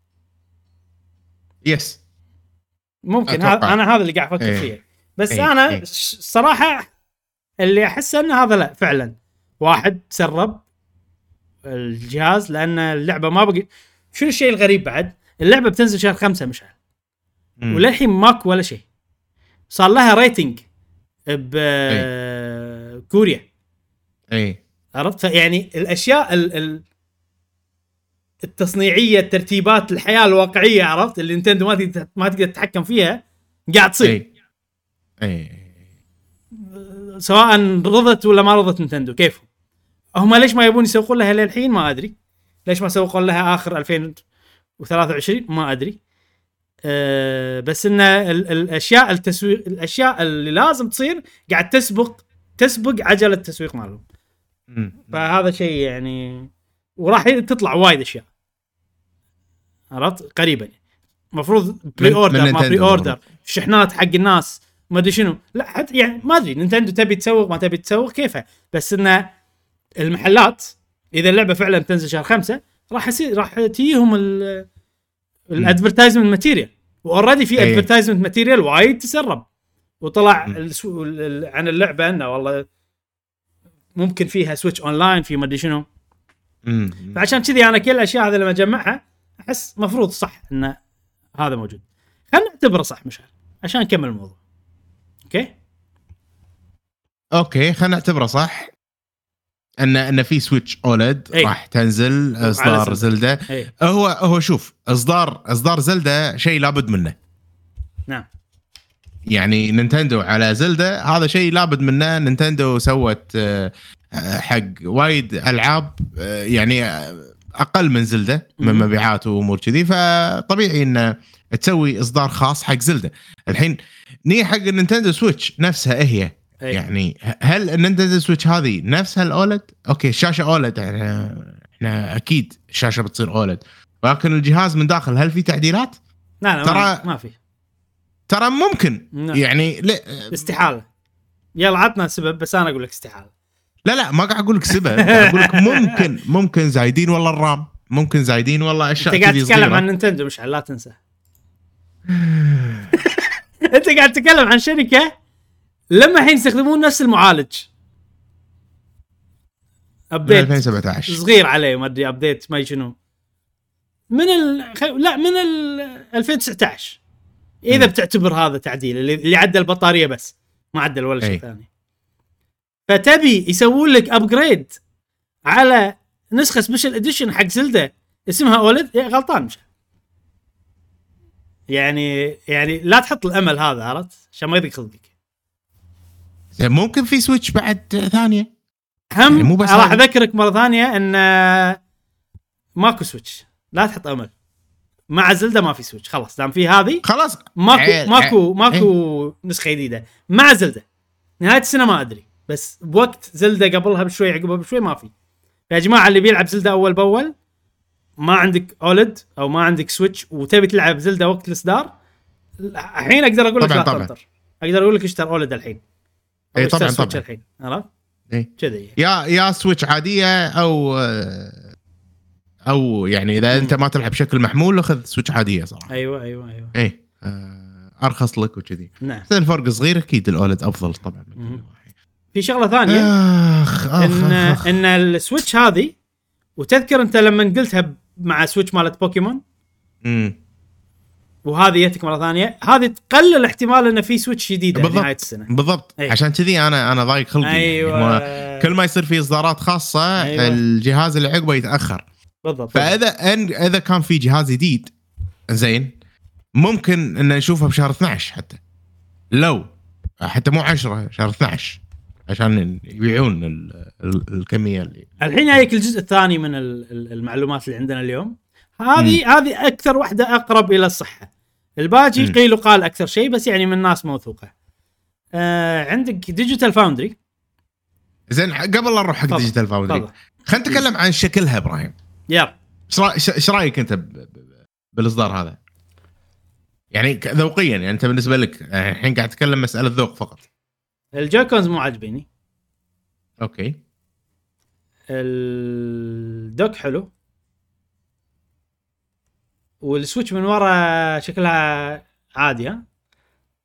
yes ممكن أتوقع. هذا أنا هذا اللي قاعد أفكر إيه. فيه بس إيه، أنا إيه. ش- صراحة اللي احسه أن هذا لا فعلا واحد سرب الجهاز لأن اللعبة ما بقي شنو الشيء الغريب بعد؟ اللعبة بتنزل شهر خمسة مشعل. وللحين ماكو ولا شيء صار لها rating ب كوريا. اي عرفت؟ فيعني الأشياء ال ال التصنيعية الترتيبات الحياة الواقعية عرفت؟ اللي Nintendo ما تقدر ما تقدر تتحكم فيها قاعد تصير. اي اي سواء رضت ولا ما رضت Nintendo كيفهم؟ هم ليش ما يبون يسوقون لها للحين؟ ما أدري. ليش ما يسوقون لها آخر 2023 ما أدري. أه بس إن ال- الأشياء التسويق الأشياء اللي لازم تصير قاعد تسبق تسبق عجله التسويق مالهم. فهذا شيء يعني وراح تطلع وايد أشياء. عرفت؟ قريبا. المفروض pre-order ما pre-order. شحنات حق الناس ما أدري شنو. لا حتى يعني ما أدري Nintendo تبي تسوق ما تبي تسوق كيفها بس انه المحلات إذا اللعبة فعلا تنزل شهر خمسة راح يصير راح تجيهم ال advertisement material و already في. advertisement material وايد تسرب. وطلع عن اللعبة إنه والله ممكن فيها Switch Online في ما أدري شنو. فعشان كذي أنا كل الأشياء هذه لما أجمعها أحس مفروض صح إن هذا موجود. خلينا نعتبره صح مشعل عشان نكمل الموضوع. أوكي؟ أوكي خلينا نعتبره صح. ان إن في Switch OLED أي. راح تنزل إصدار Zelda. Zelda. اي هو هو شوف اصدار إصدار Zelda شيء لابد منه. نعم. يعني Nintendo على Zelda هذا شيء لابد منه Nintendo سوت آه، حق وايد ألعاب آه، يعني آه، أقل من Zelda من. مبيعات وأمور كذي فطبيعي انه تسوي إصدار خاص حق Zelda الحين ني حق ال Nintendo Switch نفسها هي أي. يعني هل ال Nintendo Switch هذه نفسها ال OLED؟ أوكي الشاشه OLED إحنا إحنا أكيد الشاشه بتصير OLED ولكن الجهاز من داخل هل في تعديلات؟ لا لا ترى- ما في ترى ممكن. نعم. يعني لا استحالة. يلا عطنا سبب بس أنا أقول لك استحالة. لا, لا ما قاعد أقول لك سبب. أقول لك ممكن ممكن زايدين والله الرام. ممكن زايدين والله أشياء أنت قاعد تتكلم. عن نينتندو مشعل لا تنسى. أنت قاعد تتكلم عن شركة لما الحين يستخدمون نفس المعالج. ابديت 2017 صغير عليه ما أدري ابديت ما شنو. من ال... لا من ال 2019 إذا مم. بتعتبر هذا تعديل اللي, عدل البطارية بس ما عدل ولا شيء. ثاني. فتبي يسوون لك ابجريد على نسخة سبيشل اديشن حق زلدة اسمها اولد إيه غلطان مش يعني يعني لا تحط الأمل هذا عرفت؟ عشان ما يضيق خلقك. ممكن في Switch بعد ثانية؟ هم يعني مو بس راح. أذكرك مرة ثانية إن آه، ماكو Switch لا تحط أمل. مع Zelda ما في Switch. خلاص دام في هذه خلاص. ماكو عيل- ماكو عيل- ماكو نسخة جديدة. مع Zelda. نهاية السنة ما أدري. بس بوقت Zelda قبلها بشوي عقبها بشوي ما في. يا جماعة اللي بيلعب Zelda أول بأول ما عندك OLED أو ما عندك Switch وتبي تلعب Zelda وقت الإصدار الحين أقدر أقول لك طبعاً، لا طبعاً. تنطر أقدر أقول لك اشتر OLED الحين. اشتر طبعاً، طبعاً. الحين. عرفت؟ إي. كذي يا يا Switch عادية أو أو يعني إذا أنت ما تلعب بشكل محمول أخذ Switch عادية صراحة. أيوه أيوه أيوه. اي آه، أرخص لك وكذي. نعم. بس الفرق صغير أكيد ال OLED أفضل طبعا. من. في شغلة ثانية. آخ آخ إن أخ. إن ال Switch هذه وتذكر أنت لما قلتها مع Switch مالت بوكيمون؟ مم. وهذه جتك مرة ثانية. هذه تقلل احتمال انه في Switch جديدة بالضبط. نهايه السنة. بالضبط. أي. عشان كذي أنا أنا ضايق خلقي يعني. ما كل ما يصير في إصدارات خاصة أيوة. الجهاز اللي عقبه يتأخر. بالضبط فإذا أن إذا كان في جهاز جديد زين ممكن إن نشوفه بشهر 12 حتى. لو حتى مو 10 شهر 12 عشان يبيعون ال- ال- الكمية اللي الحين جايك الجزء الثاني من ال- ال- المعلومات اللي عندنا اليوم. هذه هذه أكثر واحدة أقرب إلى الصحة. الباقي مم. قيل وقال أكثر شيء بس يعني من ناس موثوقة. آه عندك ديجيتال فاوندري زين قبل لا نروح حق. Digital Foundry خلينا نتكلم عن شكلها إبراهيم. يلا إيش رأيك أنت بالإصدار هذا؟ يعني ذوقيا يعني أنت بالنسبة لك آه، الحين قاعد تتكلم مسألة ذوق فقط. ال Joy-Cons مو عاجبيني. أوكي. ال dock حلو. وال Switch من ورا شكلها عادي ها؟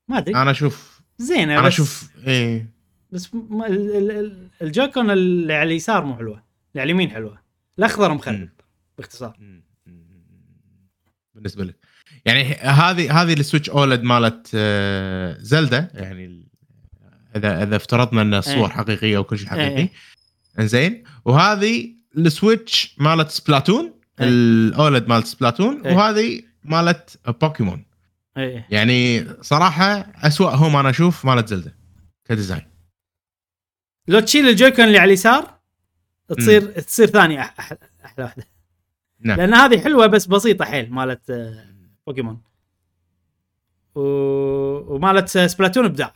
ما أدري. أنا أشوف زينة أنا أشوف إيه. بس م- ال- ال- ال- ال Joy-Con اللي على اليسار مو حلوة اللي على اليمين حلوة. الأخضر مخرب. باختصار. بالنسبة لك يعني هذه هذه ال Switch OLED مالت آه، Zelda يعني إذا إذا افترضنا ان الصور إيه. حقيقية وكل شيء إيه. حقيقي إنزين وهذه ال Switch مالت Splatoon إيه. ال OLED مالت Splatoon إيه. وهذه مالت بوكيمون إيه يعني صراحة أسوأهم أنا أشوف مالت Zelda ك design لو تشيل ال Joy-Con اللي على اليسار تصير تصير ثاني أحلى واحدة نعم. لأن هذه حلوة بس بسيطة حيل مالت آه، بوكيمون و... ومالت آه، Splatoon إبداع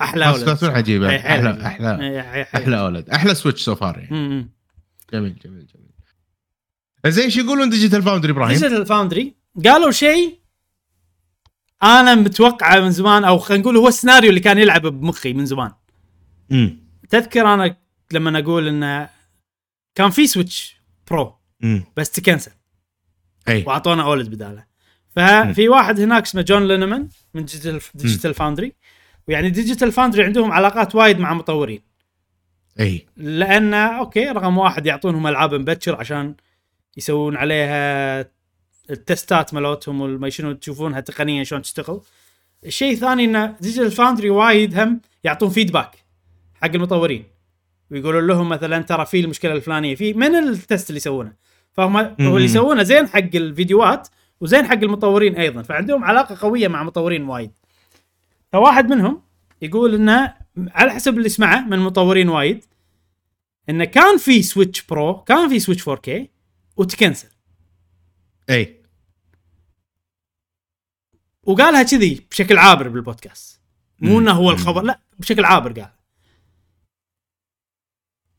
أحلى OLED. Splatoon عجيبه إيه، أحلى عجيبة. أحلى إيه،. أحلى OLED أحلى Switch so far يعني مم. جميل جميل جميل زين إيش يقولون Digital Foundry إبراهيم؟ Digital Foundry قالوا شيء أنا متوقعه من زمان أو خلينا نقول هو السيناريو اللي كان يلعب بمخي من زمان امم تذكر أنا لما أقول انه كان في Switch Pro امم بس ت cancel. أي. وأعطونا OLED بدالة. ففي واحد هناك اسمه جون لينمان من Digital Digital Foundry ويعني Digital Foundry عندهم علاقات وايد مع مطورين. أي. لأن أوكي رقم واحد يعطونهم ألعاب مبكر عشان يسوون عليها ال testات مالتهم وما شنو تشوفونها تقنيا شلون تشتغل. الشيء الثاني إن Digital Foundry وايد هم يعطون feedback حق المطورين. ويقولون لهم مثلا ترى في المشكلة الفلانية في من ال test اللي يسوونه؟ فهم هو اللي يسوونه زين حق الفيديوهات وزين حق المطورين أيضا فعندهم علاقة قوية مع مطورين وايد. فواحد منهم يقول إنه على حسب اللي سمعه من مطورين وايد إنه كان في Switch Pro كان في Switch 4K وت cancel. إي. وقالها كذي بشكل عابر بالبودكاست. مو إنه هو الخبر لا بشكل عابر قال.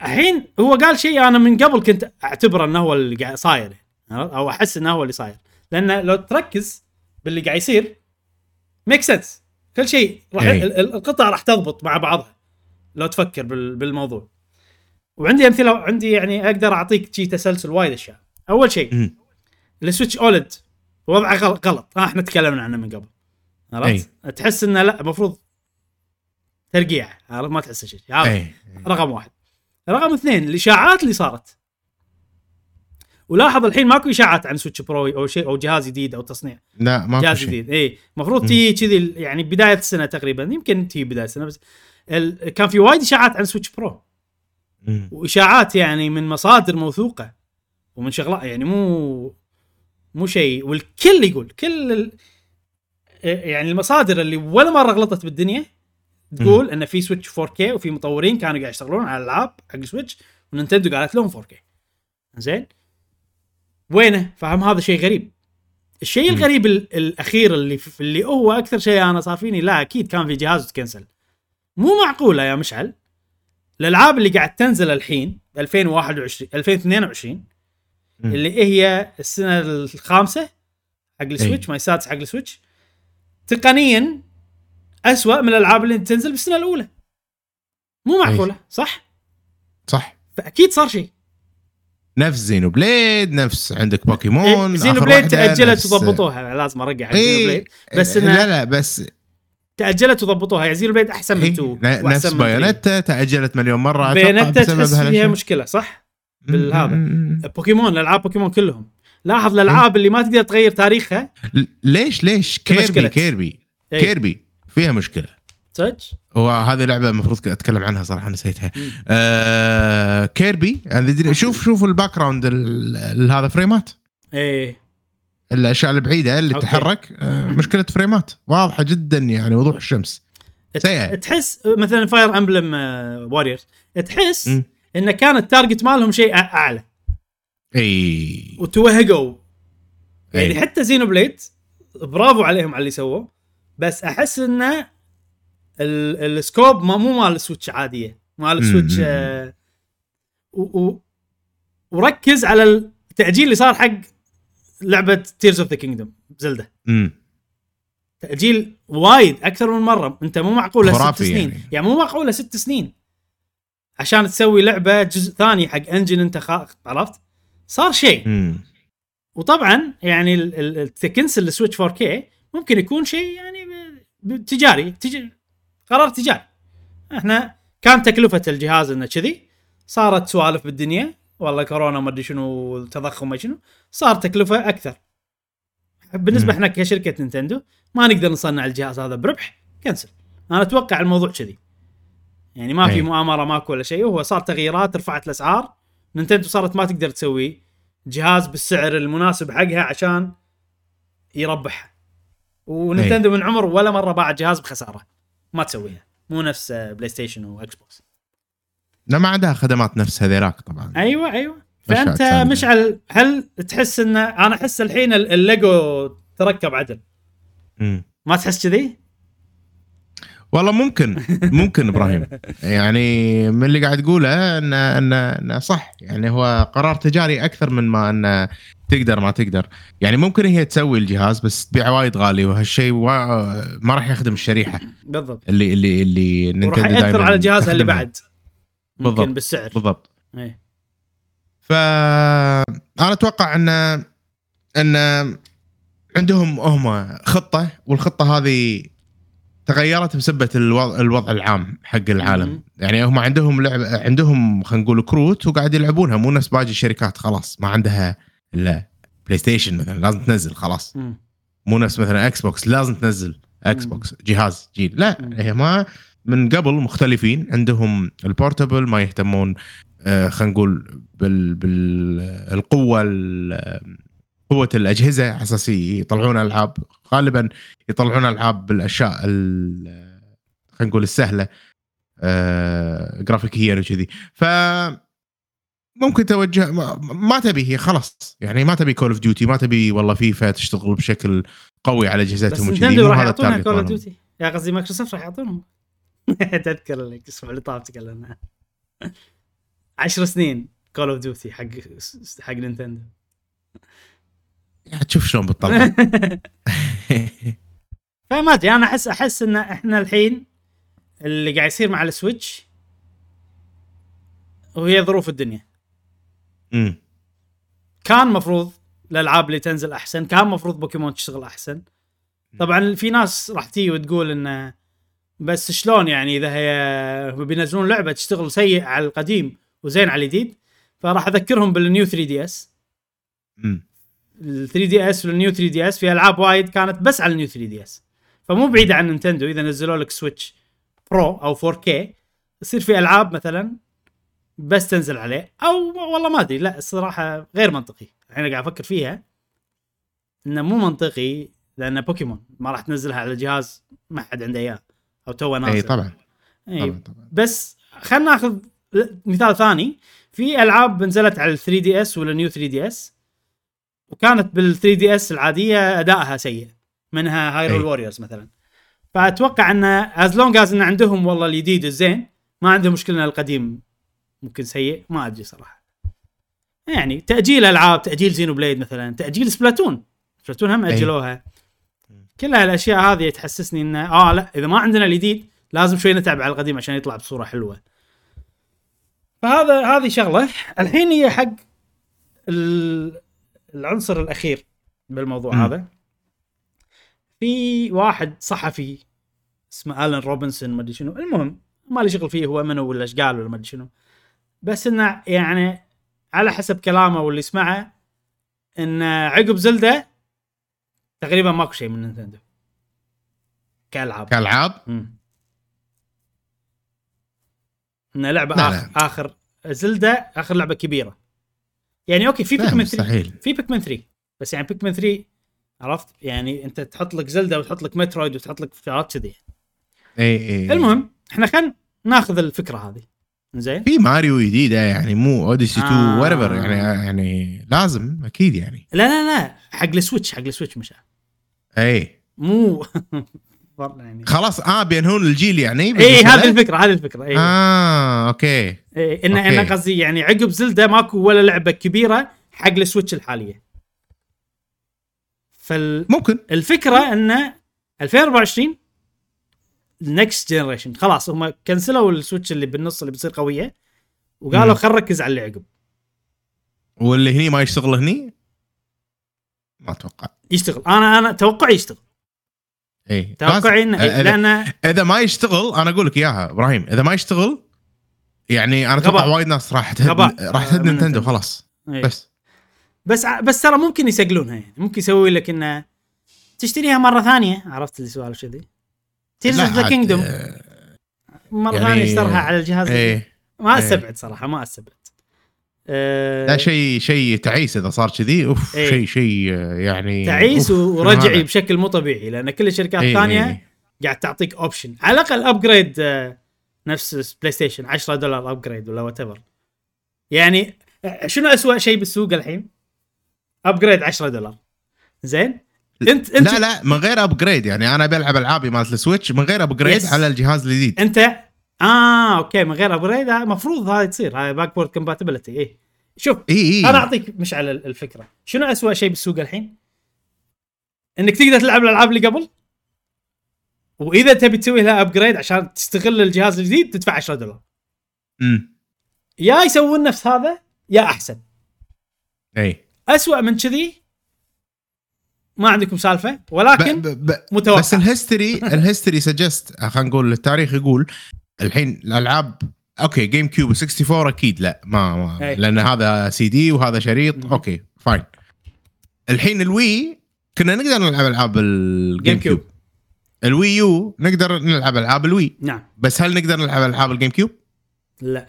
الحين هو قال شيء أنا من قبل كنت أعتبره إنه هو اللي قاعد صاير عرفت؟ أو أحس إنه هو اللي صاير. لأن لو تركز باللي قاعد يصير make sense كل شيء راح ال- القطع راح تضبط مع بعضها لو تفكر بال- بالموضوع. وعندي أمثلة عندي يعني أقدر أعطيك شي تسلسل وايد أشياء. أول شيء. ال Switch OLED وضعه غلط. آه إحنا تكلمنا عنه من قبل. عرفت؟ تحس إنه لا المفروض ترقيع عرفت؟ ما تحس شيء. هذا اي رقم واحد. رقم اثنين الإشاعات اللي صارت. ولاحظ الحين ماكو إشاعات عن Switch Pro أو شيء أو جهاز جديد أو تصنيع. لا ما جهاز جديد. اي المفروض تي كذي يعني بداية السنة تقريبا يمكن تي بداية السنة بس ال... كان في وايد إشاعات عن Switch Pro وإشاعات يعني من مصادر موثوقة ومن شغلات يعني مو مو شيء. والكل يقول كل ال... يعني المصادر اللي ولا مرة غلطت بالدنيا تقول إن في Switch 4K وفي مطورين كانوا قاعد يشتغلون على العاب حق ال Switch ونينتندو قالت لهم 4K زين؟ وينه؟ فهم هذا شيء غريب. الشيء. الغريب ال- الأخير اللي اللي هو أكثر شيء أنا صار فيني لا أكيد كان في جهاز ت cancel. مو معقولة يا مشعل. الألعاب اللي قاعد تنزل الحين 2021 2022 مم. اللي هي السنة الخامسة حق ال Switch ما السادس حق ال Switch تقنيا أسوأ من الألعاب اللي تنزل بالسنة الأولى مو معقولة صح صح فأكيد صار شيء نفس Xenoblade نفس عندك بوكيمون إيه، Xeno آخر Blade تأجلت وضبطوها لازم أرجع على Xeno اي Blade بس لا انها لا بس تأجلت وضبطوها يعني Xenoblade أحسن من إيه، 2 ن- نفس وأحسن من 3. بايونيتا تأجلت مليون مرة Bayonetta تحس. فيها مشكلة صح؟ بالهذا. بوكيمون العاب بوكيمون كلهم لاحظ الألعاب اللي ما تقدر تغير تاريخها ليش ليش Kirby. Kirby إيه. Kirby فيها مشكلة صدق؟ هو هذه لعبة المفروض أتكلم عنها صراحة نسيتها. آه Kirby يعني شوف شوف ال background هذا فريمات إيه الأشياء البعيدة اللي أوكي. تتحرك آه مشكلة فريمات واضحة جدا يعني وضوح الشمس سيئة. تحس مثلا Fire Emblem Warriors تحس. انه كان ال target مالهم شيء أعلى إي وتوهقوا يعني إي. حتى Xenoblade برافو عليهم على اللي سووه بس أحس انه ال- ال scope ما مو مال ال Switch عادية مال ال Switch. آه وركز على التأجيل اللي صار حق لعبة Tears of the Kingdom Zelda تأجيل وايد أكثر من مرة أنت مو معقوله ست سنين يعني. يعني. مو معقوله ست سنين عشان تسوي لعبة جزء ثاني حق engine أنت خا... عرفت؟ صار شيء مم. وطبعا يعني تكنسل ال Switch 4K ممكن يكون شيء يعني تجاري تج... قرار تجاري. إحنا كان تكلفة الجهاز إنه كذي صارت سوالف بالدنيا والله كورونا ما أدري شنو التضخم شنو صار تكلفة أكثر. بالنسبة. إحنا كشركة نينتندو ما نقدر نصنع الجهاز هذا بربح cancel أنا أتوقع الموضوع كذي. يعني ما في أي. مؤامرة ماكو ولا شيء هو صار تغييرات رفعت الأسعار. نينتندو صارت ما تقدر تسوي جهاز بالسعر المناسب حقها عشان يربح ونينتندو من عمر ولا مرة باعت جهاز بخسارة. ما تسويها. مو نفس بلاي ستيشن واكس بوكس لا ما عندها خدمات نفس هذيلاك طبعا. أيوه أيوه. فأنت. مشعل هل تحس إن أنا أحس الحين ال- الليجو تركب عدل؟ مم. ما تحس كذي؟ والله ممكن ممكن إبراهيم. يعني من اللي قاعد تقوله إن إن انه صح. يعني هو قرار تجاري أكثر من ما انه تقدر ما تقدر. يعني ممكن هي تسوي الجهاز بس تبيعه وايد غالي وهالشيء ما راح يخدم الشريحة. بالضبط. اللي اللي اللي نينتندو يأثر دائما على جهازها اللي. بعد. ممكن بالضبط. بالسعر. بالضبط. إيه. ف أنا أتوقع ان إن عندهم هم خطة والخطة هذه تغيرت بسبة الوضع, الوضع العام حق العالم. مم. يعني هم عندهم لعب عندهم خلينا نقول كروت وقاعد يلعبونها مو نفس باقي الشركات خلاص ما عندها الا بلاي ستيشن مثلا لازم تنزل خلاص. مو نفس مثلا إكس بوكس لازم تنزل إكس. بوكس جهاز جيل لا. هي ما من قبل مختلفين. عندهم ال portable ما يهتمون آه، خلينا نقول بال بالقوة قوة الأجهزة على أساس يطلعون ألعاب غالبا يطلعون ألعاب بالأشياء ال- خلينا نقول السهلة آه، جرافيكيا وكذي. ف ممكن توجه ما, ما تبي هي خلاص. يعني ما تبي Call of Duty ما تبي والله فيفا تشتغل بشكل قوي على بس اجهزتهم وكذي نينتندو راح يعطونها Call of. Duty يا قصدي مايكروسوفت راح يعطونهم تذكر الأسبوع اللي طاف تكلمنا 10 سنين Call of Duty حق حق نينتندو. تشوف شلون بتطلع فما أدري أنا أحس أحس إن إحنا الحين اللي قاعد يصير مع ال Switch وهي ظروف الدنيا. أمم. كان مفروض الألعاب اللي تنزل أحسن كان مفروض بوكيمون تشتغل أحسن طبعا في ناس راح تيجي وتقول إنه بس شلون يعني إذا هي بينزلون لعبة تشتغل سيء على القديم وزين على الجديد فراح أذكرهم بال New 3DS أمم. ال 3DS وال New 3DS في ألعاب وايد كانت بس على ال New 3DS فمو بعيده عن نينتندو إذا نزلوا لك Switch Pro أو 4K يصير في ألعاب مثلا بس تنزل عليه. أو والله ما أدري لا الصراحة غير منطقي. الحين قاعد أفكر فيها إنه مو منطقي لأن بوكيمون ما راح تنزلها على جهاز ما حد عنده إياه اي توه نازل اي طبعا. إي، طبعا طبعا. بس خلينا ناخذ مثال ثاني. في ألعاب نزلت على ال 3 دي إس ولا نيو 3 دي إس وكانت بال 3DS العادية أدائها سيء منها Hyrule. Warriors مثلا. فأتوقع إن as long as إن عندهم والله الجديد الزين ما عندهم مشكلة القديم ممكن سيء ما أدري صراحة. يعني تأجيل ألعاب تأجيل Xenoblade مثلا تأجيل Splatoon. Splatoon هم أي. أجلوها. كل هالأشياء هذه تحسسني انه آه لا إذا ما عندنا الجديد لازم شوي نتعب على القديم عشان يطلع بصورة حلوة. فهذا هذه شغلة. الحين هي حق ال- العنصر الأخير بالموضوع مم. هذا. في واحد صحفي اسمه الن روبنسون ما أدري شنو. المهم ما لي شغل فيه هو منو ولا إيش قال ولا ما أدري شنو. بس إنه يعني على حسب كلامه واللي سمعه إن عقب Zelda تقريبا ماكو شيء من نينتندو. كألعاب. كألعاب؟ مم. إن لعبة لا، آخر, آخر Zelda آخر لعبة كبيرة. يعني أوكي في لا Pikmin 3 مستحيل. في Pikmin 3 بس يعني Pikmin 3 عرفت؟ يعني أنت تحط لك Zelda وتحط لك Metroid وتحط لك شغلات كذي. اي اي المهم إحنا خلينا ناخذ الفكرة هذه. زين؟ في ماريو جديده يعني مو اوديسي 2 آه. وريفر يعني يعني لازم أكيد يعني. لا لا لا حق السويتش حق السويتش مش اي مو يعني. خلاص آه بينهون الجيل يعني اي هذه؟ الفكرة هذه الفكرة اي آه okay. إيه ان okay. أنا قصدي يعني عقب زيلدا ماكو ولا لعبة كبيرة حق السويتش الحالية. فالفكرة ممكن. إن 2024 next generation خلاص هم كنسلوا السويتش اللي بالنص اللي بتصير قوية وقالوا. خل نركز على اللي عقب واللي هني ما يشتغل هني ما أتوقع يشتغل أنا أنا توقعي يشتغل اي توقعي انه. لأن إذا ما يشتغل أنا أقول لك إياها إبراهيم إذا ما يشتغل يعني أنا أتوقع. وايد ناس راح تهد. راح آه، تهد من نينتندو. خلاص إيه. بس بس بس ترى ممكن يسجلونها يعني ممكن يسوي لك إنه تشتريها مرة ثانية عرفت اللي سوالف كذي Tears of the Kingdom آه، مره يعني- ثانية اشترها على الجهاز إيه ما إيه. استبعد صراحة ما استبعد أه لا شيء شيء تعيس إذا صار كذي أوف إيه. شيء شيء آه، يعني تعيس ورجعي؟ بشكل مو طبيعي لأن كل الشركات إيه، الثانية إيه. قاعد تعطيك option على الأقل upgrade آه، نفس بلاي ستيشن 10 دولار upgrade ولا whatever يعني آه، شنو اسوء شيء بالسوق الحين؟ upgrade 10 دولار زين انت انت لا لا من غير upgrade يعني أنا بلعب ألعابي مالت السويتش من غير upgrade Yes. على الجهاز الجديد. انت؟ آه okay من غير upgrade المفروض هاي تصير. هاي backward compatibility إيه. شوف اي اي أنا أعطيك مشعل ال- الفكرة. شنو أسوأ شيء بالسوق الحين؟ إنك تقدر تلعب الألعاب اللي قبل؟ وإذا تبي تسوي لها upgrade عشان تستغل الجهاز الجديد تدفع 10 دولار. أمم. يا يسوون نفس هذا يا أحسن. اي أسوأ من كذي ما عندكم سالفة ولكن ب- ب- متوقع بس ال history ال history suggest خلينا نقول التاريخ يقول الحين الألعاب okay جيم كيوب 64 أكيد لا ما, ما أي. لأن هذا سي دي وهذا شريط. okay fine الحين الوي كنا نقدر نلعب ألعاب الجيم جيم كيوب. كيوب الوي يو نقدر نلعب ألعاب الوي نعم بس هل نقدر نلعب ألعاب الجيم كيوب؟ لا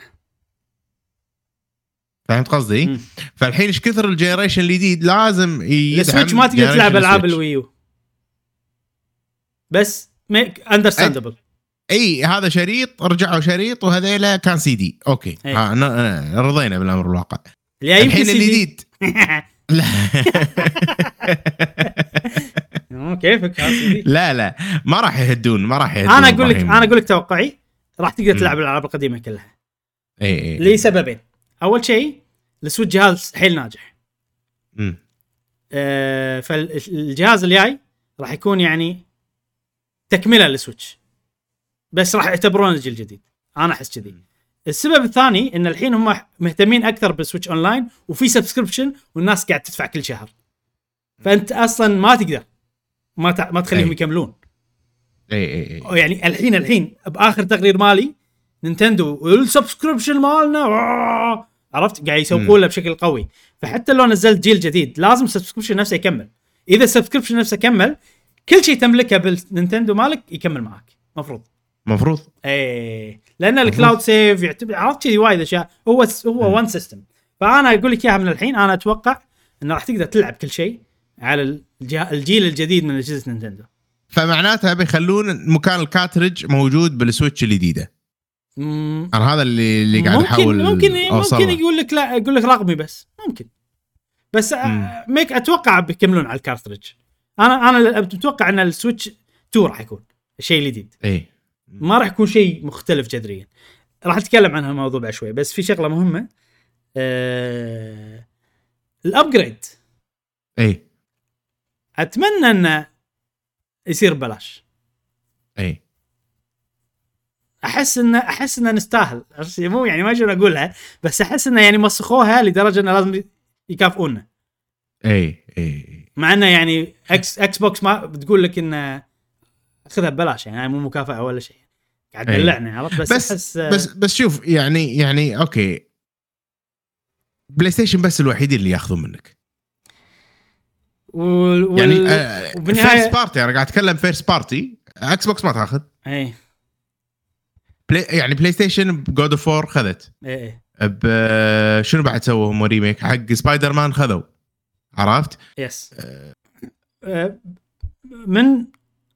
فهمت قصدي؟ مم. فالحين إيش كثر ال generation الجديد لازم يدعم السويتش ما تقدر تلعب ألعاب. الوي يو بس make understandable أي هذا شريط رجعوا شريط وهذيلا كان CD okay أي. ها رضينا بالأمر الواقع الحين. الجديد لا كيفك. لا لا ما راح يهدون ما راح يهدون أنا أقول لك. أنا أقول لك توقعي راح تقدر. تلعب الألعاب القديمة كلها اي اي لسببين أول شيء السويتش جهاز حيل ناجح. مم. آه، فالجهاز الجاي راح يكون يعني تكملة للسويتش. بس راح يعتبرونه الجيل الجديد أنا أحس كذي. السبب الثاني إن الحين هم مهتمين أكثر بالسويتش أونلاين وفي subscription والناس قاعد تدفع كل شهر. فأنت أصلا ما تقدر. ما. ما تخليهم أي. يكملون. اي اي اي يعني الحين الحين بآخر تقرير مالي نينتندو ال subscription مالنا عرفت؟ قاعد يسوقون له بشكل قوي. فحتى لو نزلت جيل جديد لازم ال subscription نفسه يكمل. إذا ال subscription نفسه كمل كل شيء تملكه بالنينتندو مالك يكمل معك. مفروض. مفروض؟ إيه. لأن ال cloud save يعتبر عرفت كذي وايد أشياء. هو هو one system فأنا أقول لك إياها من الحين أنا أتوقع انه راح تقدر تلعب كل شيء على الجيل الجديد من أجهزة نينتندو. فمعناتها بيخلون مكان ال cartridge موجود بالسويتش الجديدة. مم، أنا هذا اللي اللي قاعد ممكن احاول ممكن ممكن له. يقول لك لا يقول لك رقمي بس. ممكن. بس مم. آه، ميك أتوقع بيكملون على ال cartridge أنا أنا متوقع إن السويتش 2 راح يكون الشيء الجديد اي ما راح يكون شيء مختلف جذريا. راح أتكلم عن هالموضوع بعد شوي بس في شغلة مهمة. آه ال upgrade اي أتمنى إنه يصير ببلاش. اي أحس انه أحس إنه نستاهل؟ مو يعني ما شلون أقولها بس أحس إنه يعني مسخوها لدرجة إنه لازم يكافئونا. إي إي مع إنه يعني إكس إكس بوكس ما بتقول لك إنه خذها ببلاش يعني مو مكافأة ولا شيء. قاعد أي. دلعنا عرفت؟ بس, بس احس بس بس شوف يعني يعني okay. بلاي ستيشن بس الوحيدين اللي ياخذون منك. وال... وال... يعني وبالنهاية- فيرست بارتي أنا قاعد أتكلم first party إكس بوكس ما تاخذ. إي. بلاي يعني بلاي ستيشن God of War خذت. اي اي ب- شنو بعد سووا هم remake حق سبايدر مان خذوا. عرفت؟ yes آه، من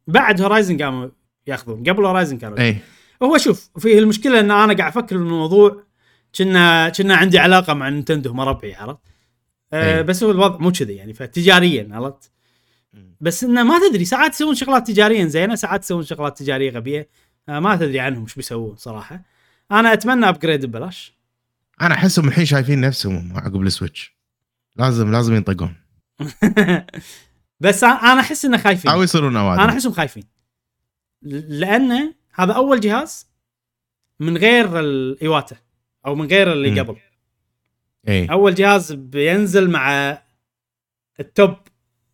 بعد هورايزن قاموا ياخذون. قبل هورايزن كانوا. اي هو شوف في المشكلة إن أنا قاعد أفكر بالموضوع كنا كنا عندي علاقة مع نينتندو ما ربعي عرفت؟ آه أي. بس هو الوضع مو كذي يعني فتجاريا عرفت؟ بس إنه ما تدري ساعات يسوون شغلات تجاريا زينة ساعات يسوون شغلات تجارية غبية. آه ما تدري عنهم إيش بيسوون صراحة. أنا أتمنى upgrade ببلاش. أنا أحسهم الحين شايفين نفسهم عقب السويتش. لازم لازم ينطقون. بس أنا أحس إنه خايفين. أو يصيرون اوادم أنا أحسهم خايفين. لأنه هذا أول جهاز من غير إيواتا أو من غير اللي مم. قبل. اي أول جهاز بينزل مع التوب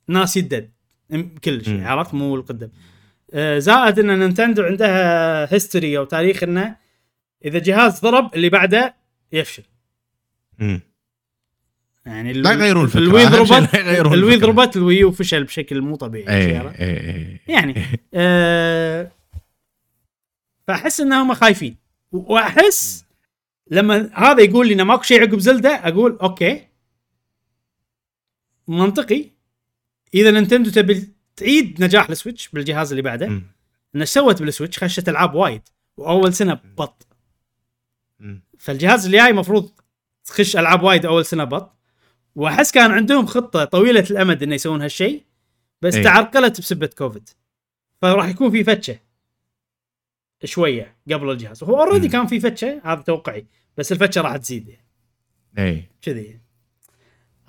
ناس يدد. م- كل شيء. عرفت؟ مو القدم. آه، زائد إن نينتندو عندها history أو تاريخ إنه إذا جهاز ضرب اللي بعده يفشل مم. يعني لا يغيرون الفكرة، الوي ضربت الوي. ضربت الوي وفشل بشكل مو طبيعي اي؟ اي اي يعني آه فأحس انهم خايفين وأحس لما هذا يقول لي انه ماكو شيء عقب زلدة أقول أوكي منطقي إذا نينتندو تبي تعيد نجاح السويتش بالجهاز اللي بعده. إنه سوت بالسويتش خشت ألعاب وايد وأول سنة بط. فالجهاز اللي جاي المفروض تخش ألعاب وايد أول سنة بط وأحس كان عندهم خطة طويلة الأمد إنه يسوون هالشيء بس إيه. تعرقلت بسبه كوفيد فراح يكون في فتشة شوية قبل الجهاز هو already. كان في فتشة هذا توقعي بس الفتشة راح تزيد يعني اي كذي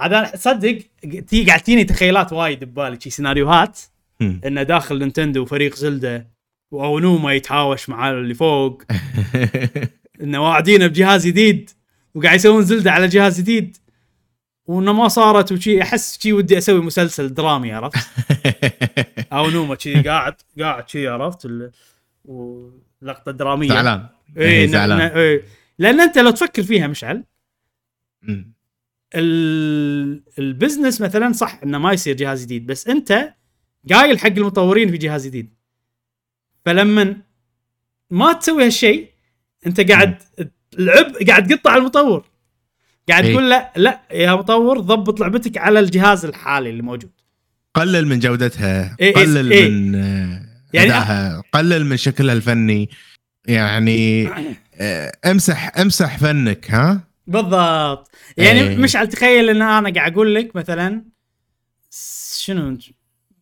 هذا صدق تي قاعد تجيني تخيلات وايد ببالي شي سيناريوهات. إنه داخل نينتندو وفريق زلدة وأونوما يتهاوش مع اللي فوق إنه واعدينه بجهاز جديد وقاعد يسوون زلدة على جهاز جديد وإنه ما صارت وشي أحس شي ودي أسوي مسلسل درامي عرفت؟ أونوما شي قاعد قاعد شي عرفت ال... ولقطة درامية زعلان اي زعلان إيه. لأن أنت لو تفكر فيها مشعل. ال business مثلا صح إنه ما يصير جهاز جديد بس أنت قايل حق المطورين في جهاز جديد. فلما ما تسوي هالشيء أنت قاعد العب قاعد تقطع المطور. قاعد إيه. تقول لا لا يا مطور ضبط لعبتك على الجهاز الحالي اللي موجود. قلل من جودتها إيه، قلل إيه. من يعني- أدائها قلل من شكلها الفني. يعني آه، امسح امسح فنك ها؟ بالضبط يعني إيه. مشعل تخيل إن أنا قاعد أقول لك مثلا شنو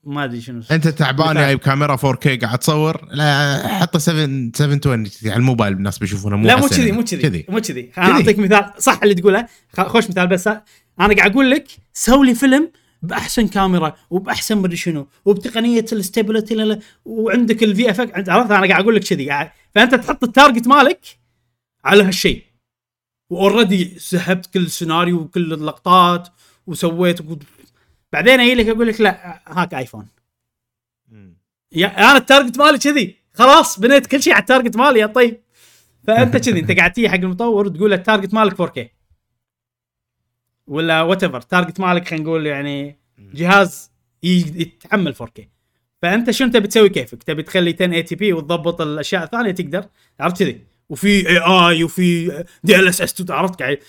ما أدري شنو أنت تعبان. جايب كاميرا 4K قاعد تصور لا حطه 7 720 على الموبايل الناس بيشوفونه مو لا مو كذي. مو كذي مو كذي أنا. أعطيك مثال صح اللي تقوله خوش مثال بس أنا قاعد أقول لك سوي لي فيلم بأحسن كاميرا وبأحسن مدري شنو وبتقنية ال stability لا، وعندك ال VF عرفت أنا قاعد أقول لك كذي قاعد- فأنت تحط ال target مالك على هالشيء و already سحبت كل السيناريو وكل اللقطات وسويت وكل- بعدين أجي لك أقول لك لا هاك آيفون. يا أنا ال target مالي كذي. خلاص بنيت كل شيء على ال target مالي يا طيب. فأنت كذي أنت قاعد تيجي حق المطور وتقول له ال target مالك 4K ولا whatever ال target مالك خلينا نقول يعني جهاز يتحمل 4K فأنت شو انت بتسوي كيفك؟ تبي تخلي 1080p وتضبط الأشياء الثانية تقدر عرفت كذي؟ وفي اي اي وفي DLSS عرفت قاعد؟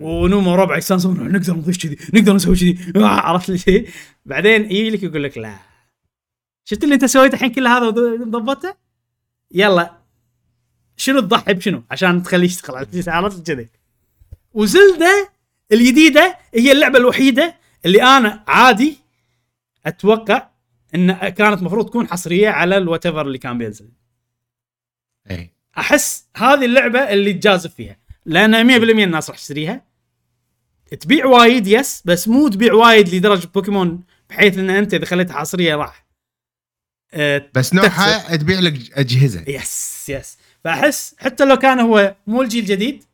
وأونوما وربع يستانسون نقدر نضيف كذي نقدر نسوي كذي. آه، عرفت لي؟ شيء بعدين يجي لك يقول لك لا. شفت اللي انت سويته الحين كل هذا وضبطته؟ يلا. شنو تضحي بشنو؟ عشان تخليه يشتغل على عرفت كذي. وزلدة الجديدة هي اللعبة الوحيدة اللي أنا عادي أتوقع إن كانت المفروض تكون حصرية على الوات اللي كان بينزل. اي أحس هذه اللعبة اللي تجازف فيها. لأن 100% الناس راح تشتريها. تبيع وايد yes بس مو تبيع وايد لدرجة بوكيمون بحيث إن أنت إذا خليتها حصريه راح أه بس نوعها تبيع لك أجهزة. yes yes فأحس حتى لو كان هو مو الجيل الجديد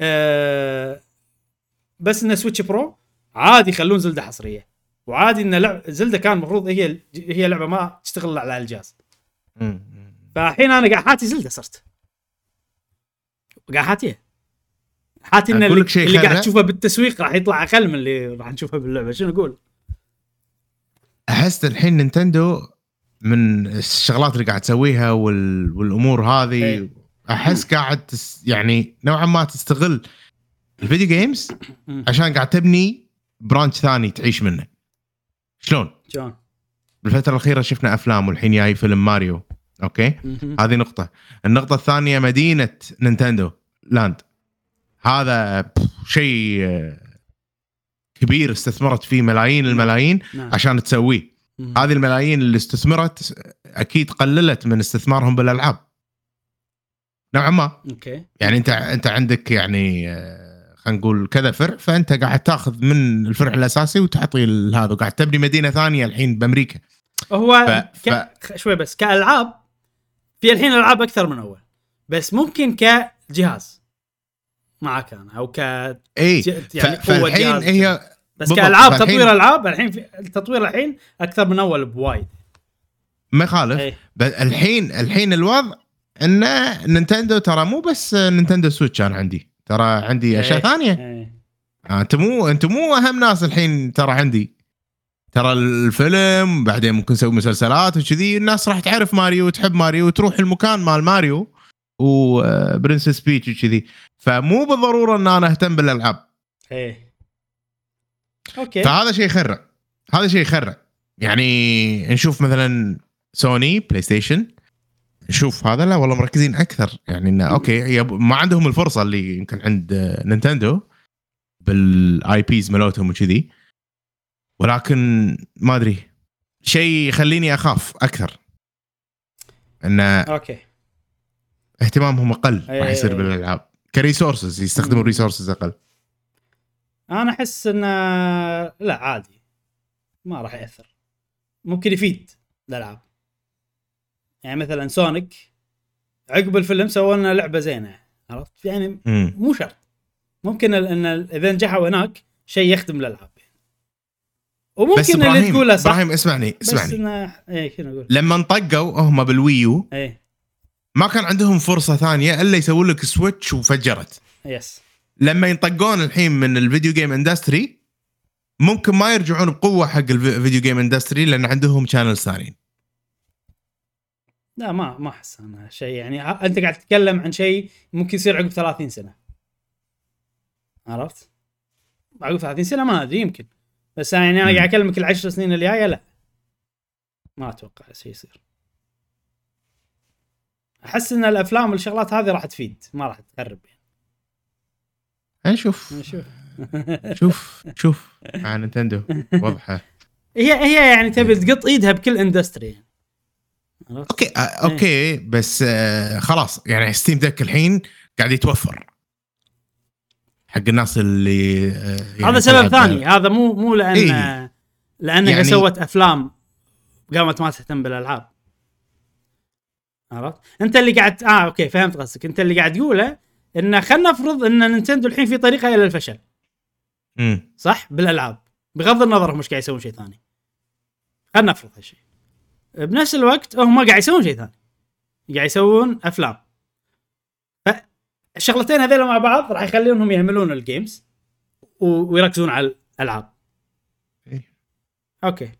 أه بس إنه سويتش برو عادي يخلون زلدة حصريه وعادي إن لعب زلدة كان المفروض هي هي لعبة ما تشتغل على الجهاز. فالحين أنا قاعد حاتي زلدة صرت قاعد حاتيه حاتي إن اللي, اللي قاعد؟ تشوفه بالتسويق راح يطلع أقل من اللي راح نشوفه باللعبة شنو أقول؟ أحس الحين نينتندو من الشغلات اللي قاعد تسويها وال... والأمور هذه إيه. أحس قاعد تس... يعني نوعا ما تستغل ال video games. عشان قاعد تبني branch ثاني تعيش منه شلون؟ شلون؟ بالفترة الأخيرة شفنا أفلام والحين جاي فيلم ماريو أوكي؟ مهم. هذه نقطة. النقطة الثانية مدينة نينتندو لاند. هذا شيء كبير استثمرت فيه ملايين الملايين نعم. عشان تسويه. مهم. هذه الملايين اللي استثمرت أكيد قللت من استثمارهم بالألعاب. نوعا ما. أوكي. يعني أنت أنت عندك يعني خلينا نقول كذا فرع فأنت قاعد تاخذ من الفرع الأساسي وتعطي هذا وقاعد تبني مدينة ثانية الحين بأمريكا. هو ف- ك... خ- شوي بس كألعاب في الحين ألعاب أكثر من أول. بس ممكن كجهاز معك أنا أو ك إي يعني فالحين. هي بس كألعاب تطوير ألعاب الحين في التطوير الحين أكثر من أول بوايد. ما يخالف. إيه الحين الحين الوضع ان نينتندو ترى مو بس نينتندو سويتش أنا عندي. ترى عندي أشياء. ثانية. إيه آه، أنت مو أنت مو أهم ناس الحين ترى عندي. ترى الفيلم بعدين ممكن نسوي مسلسلات وكذي. الناس راح تعرف ماريو وتحب ماريو وتروح المكان مال ماريو وبرنسس بيتش وكذي. فمو بالضرورة إن أنا أهتم بالألعاب. إيه. أوكي. فهذا شيء يخرع هذا شيء يخرع يعني نشوف مثلا سوني بلاي ستيشن نشوف هذا. لا والله مركزين أكثر. يعني إنه أوكي ما عندهم الفرصة اللي يمكن عند آه، نينتندو بال IPs مالتهم وكذي. ولكن ما أدري. شيء يخليني أخاف أكثر. إن أوكي. اهتمامهم أقل راح يصير. بالألعاب. ك resources يستخدموا مم. ال resources أقل. أنا أحس انه لا عادي. ما راح يأثر. ممكن يفيد الألعاب. يعني مثلا سونيك عقب الفيلم سووا لنا لعبة زينة عرفت؟ يعني. مو شرط. ممكن إن إذا نجحوا هناك شيء يخدم الألعاب. وممكن بس اللي إبراهيم تقوله صح. إبراهيم اسمعني بس اسمعني. انه إيه شنو أقول؟ لما انطقوا هم بال Wii U إيه. ما كان عندهم فرصة ثانية إلا يسوون لك سويتش وفجرت. yes لما ينطقون الحين من ال video game industry ممكن ما يرجعون بقوة حق ال video game industry لأن عندهم channel ثانيين. لا ما ما أحس أنا شيء يعني. أنت قاعد تتكلم عن شيء ممكن يصير عقب 30 سنة. عرفت؟ عقب 30 سنة ما أدري يمكن. بس يعني أنا. قاعد أكلمك العشر سنين الجاية لا. ما أتوقع شيء يصير. أحس إن الأفلام والشغلات هذه راح تفيد ما راح تخرب يعني. نشوف نشوف شوف. شوف مع نينتندو واضحة. هي هي يعني تبي تقط إيدها بكل industry. يعني؟ okay آه، okay بس آه خلاص. يعني Steam Deck الحين قاعد يتوفر. حق الناس اللي آه يعني هذا سبب ثاني. هذا مو مو لأن إيه. لانها يعني- سوت أفلام قامت ما تهتم بالألعاب. عرفت؟ أنت اللي قاعد آه okay فهمت قصدك. أنت اللي قاعد تقوله انه خلينا نفرض إن نينتندو الحين في طريقة إلى الفشل. مم. صح؟ بالألعاب. بغض النظر هم إيش قاعد يسوون شيء ثاني. خلينا نفرض هالشيء. بنفس الوقت هم قاعد يسوون شيء ثاني. قاعد يسوون أفلام. فالشغلتين هذول مع بعض راح يخلونهم يهملون ال games ويركزون على الألعاب. إيه. okay.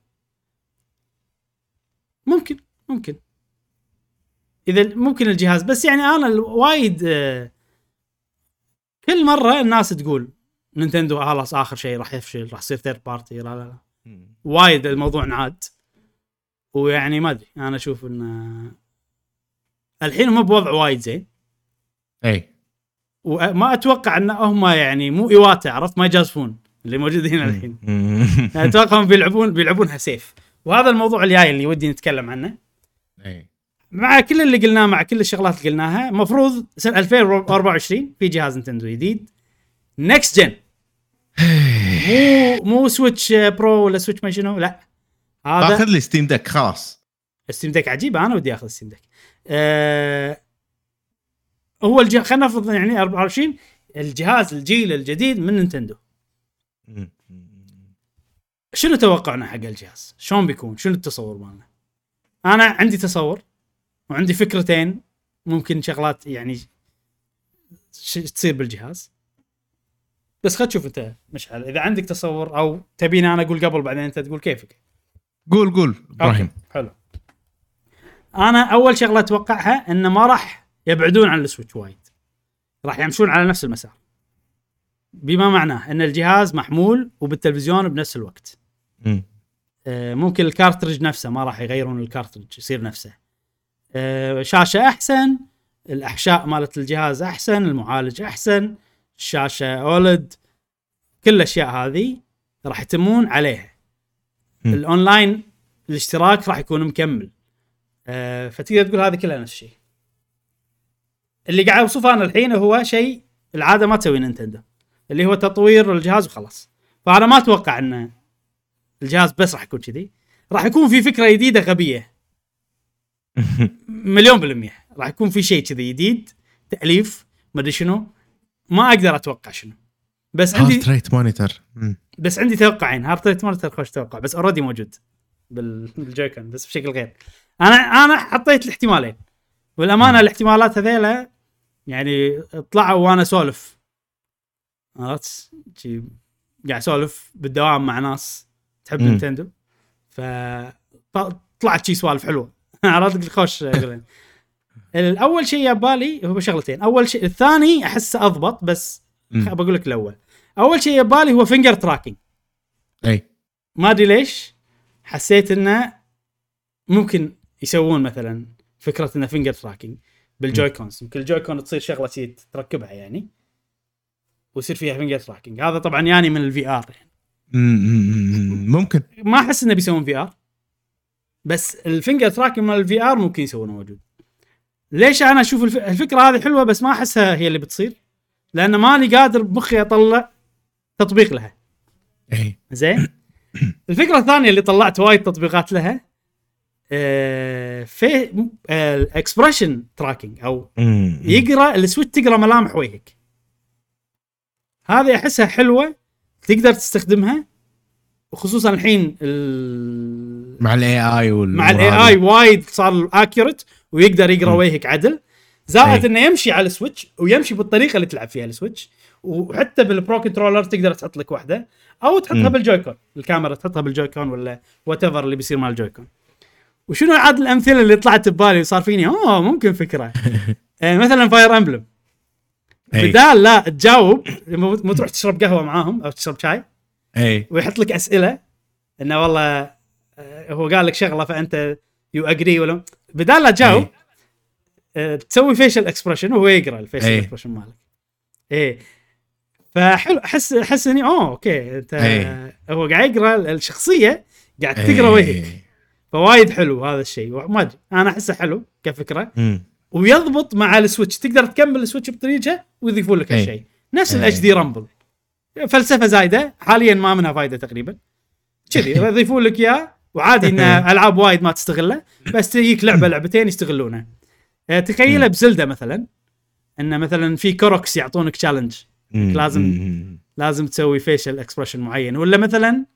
ممكن ممكن. إذا ممكن الجهاز بس يعني أنا وايد آه، كل مرة الناس تقول نينتندو خلاص آخر شيء راح يفشل راح يصير third party لا لا لا. وايد الموضوع انعاد. ويعني ما أدري أنا أشوف إن الحين هم بوضع وايد زين. اي وما أتوقع أن هم يعني مو إيواتا عرفت؟ ما يجازفون اللي موجودين الحين. يعني أتوقع هم بيلعبون بيلعبونها safe وهذا الموضوع الجاي اللي ودي نتكلم عنه. مع كل اللي قلناه مع كل الشغلات اللي قلناها المفروض سنة 2024 في جهاز نينتندو جديد. next gen مو مو Switch Pro ولا سويتش ما شنو لا. باخذ هذا لي Steam Deck خلاص. ال Steam Deck عجيب أنا ودي آخذ ال Steam Deck أه هو الجهاز خلينا نفرض يعني 24 الجهاز الجيل الجديد من نينتندو. شنو توقعنا حق الجهاز؟ شلون بيكون؟ شنو التصور مالنا؟ أنا عندي تصور وعندي فكرتين ممكن شغلات يعني ش- تصير بالجهاز بس خل تشوف أنت مشعل إذا عندك تصور أو تبيني أنا أقول قبل بعدين أنت تقول كيفك قول قول إبراهيم حلو أنا أول شغلة أتوقعها إنه ما راح يبعدون عن السويتش وايد. راح يمشون على نفس المسار. بما معناه إن الجهاز محمول وبالتلفزيون بنفس الوقت. آه، ممكن ال cartridge نفسه ما راح يغيرون ال cartridge يصير نفسه. آه، شاشة أحسن الأحشاء مالت الجهاز أحسن المعالج أحسن الشاشة OLED كل الأشياء هذه راح يتمون عليها. الأونلاين الاشتراك راح يكون مكمل. آه، فتقدر تقول هذه كلها نفس الشيء. اللي قاعد اوصفه أنا الحين هو شيء العادة ما تسوي نينتندو. اللي هو تطوير الجهاز وخلاص. فأنا ما أتوقع إن الجهاز بس راح يكون كذي. راح يكون في فكرة جديدة غبية. مليون بالمية. راح يكون في شيء كذي جديد. تأليف. ما أدري شنو. ما أقدر أتوقع شنو. بس عندي هارت ريت مونيتر بس عندي توقعين heart rate monitor خوش توقع. بس already موجود. بال- بال Joy-Con بس بشكل غير. أنا أنا حطيت الاحتمالين. والأمانة الاحتمالات هذيلا يعني طلعوا وأنا أسولف. عرفت؟ قاعد أسولف بالدوام مع ناس تحب. نينتندو. ف طلعت شي سوالف حلوة. عرفت؟ خوش الأول شيء بالي هو شغلتين. أول شيء الثاني احسه أضبط بس بقول لك الأول. أول شيء يبالي هو finger tracking أي. ما أدري ليش. حسيت إنه ممكن يسوون مثلا فكرة إنه finger tracking بال Joy-Cons يمكن ال Joy-Con تصير شغلة تركبها يعني. ويصير فيها finger tracking هذا طبعا يعني من ال VR يعني. مم، مم، مم. ممكن. ما أحس إنه بيسوون VR بس ال finger tracking مال ال VR ممكن يسوونه موجود. ليش أنا أشوف الف... الفكرة هذه حلوة بس ما أحسها هي اللي بتصير؟ لأن ماني قادر بمخي أطلع تطبيق لها. اي زين؟ الفكرة الثانية اللي طلعت وايد تطبيقات لها في ال expression tracking أو. يقرأ السويتش تقرأ ملامح وجهك هذه أحسها حلوة تقدر تستخدمها وخصوصا الحين ال... مع ال AI وال مع ال AI وايد صار accurate ويقدر يقرأ. وجهك عدل زائد أي. إنه يمشي على السويتش ويمشي بالطريقة اللي تلعب فيها السويتش وحتى بال pro controller تقدر تحط لك واحدة أو تحطها. بال Joy-Con الكاميرا تحطها بال Joy-Con ولا whatever اللي بيصير مال ال Joy-Con وشنو عاد الأمثلة اللي طلعت ببالي وصار فيني أوه ممكن فكرة آه، مثلا Fire Emblem اي بدال لا تجاوب مو تروح تشرب قهوة معاهم أو تشرب شاي اي ويحط لك أسئلة إنه والله آه، هو قال لك شغلة فأنت you agree ولا بدال لا تجاوب إيه. آه، تسوي facial expression وهو يقرأ ال facial إيه. expression مالك إيه فحلو أحس أحس إني أوه okay أنت إيه. هو قاعد يقرأ الشخصية قاعد إيه. تقرا وجهك فوايد حلو هذا الشيء. ما أدري أنا أحسه حلو كفكرة. مم. ويضبط مع ال Switch. تقدر تكمل ال Switch بطريقة ويضيفون لك إيه. هالشيء. نفس إيه. ال HD Rumble فلسفة زايدة. حاليا ما منها فايدة تقريبا. كذي يضيفون لك إياه. وعادي إن ألعاب وايد ما تستغله. بس تجيك لعبة لعبتين يستغلونه. آه، تخيله مم. ب Zelda مثلا. إن مثلا في Koroks يعطونك challenge. لازم-. لازم تسوي facial expression معين. ولا مثلا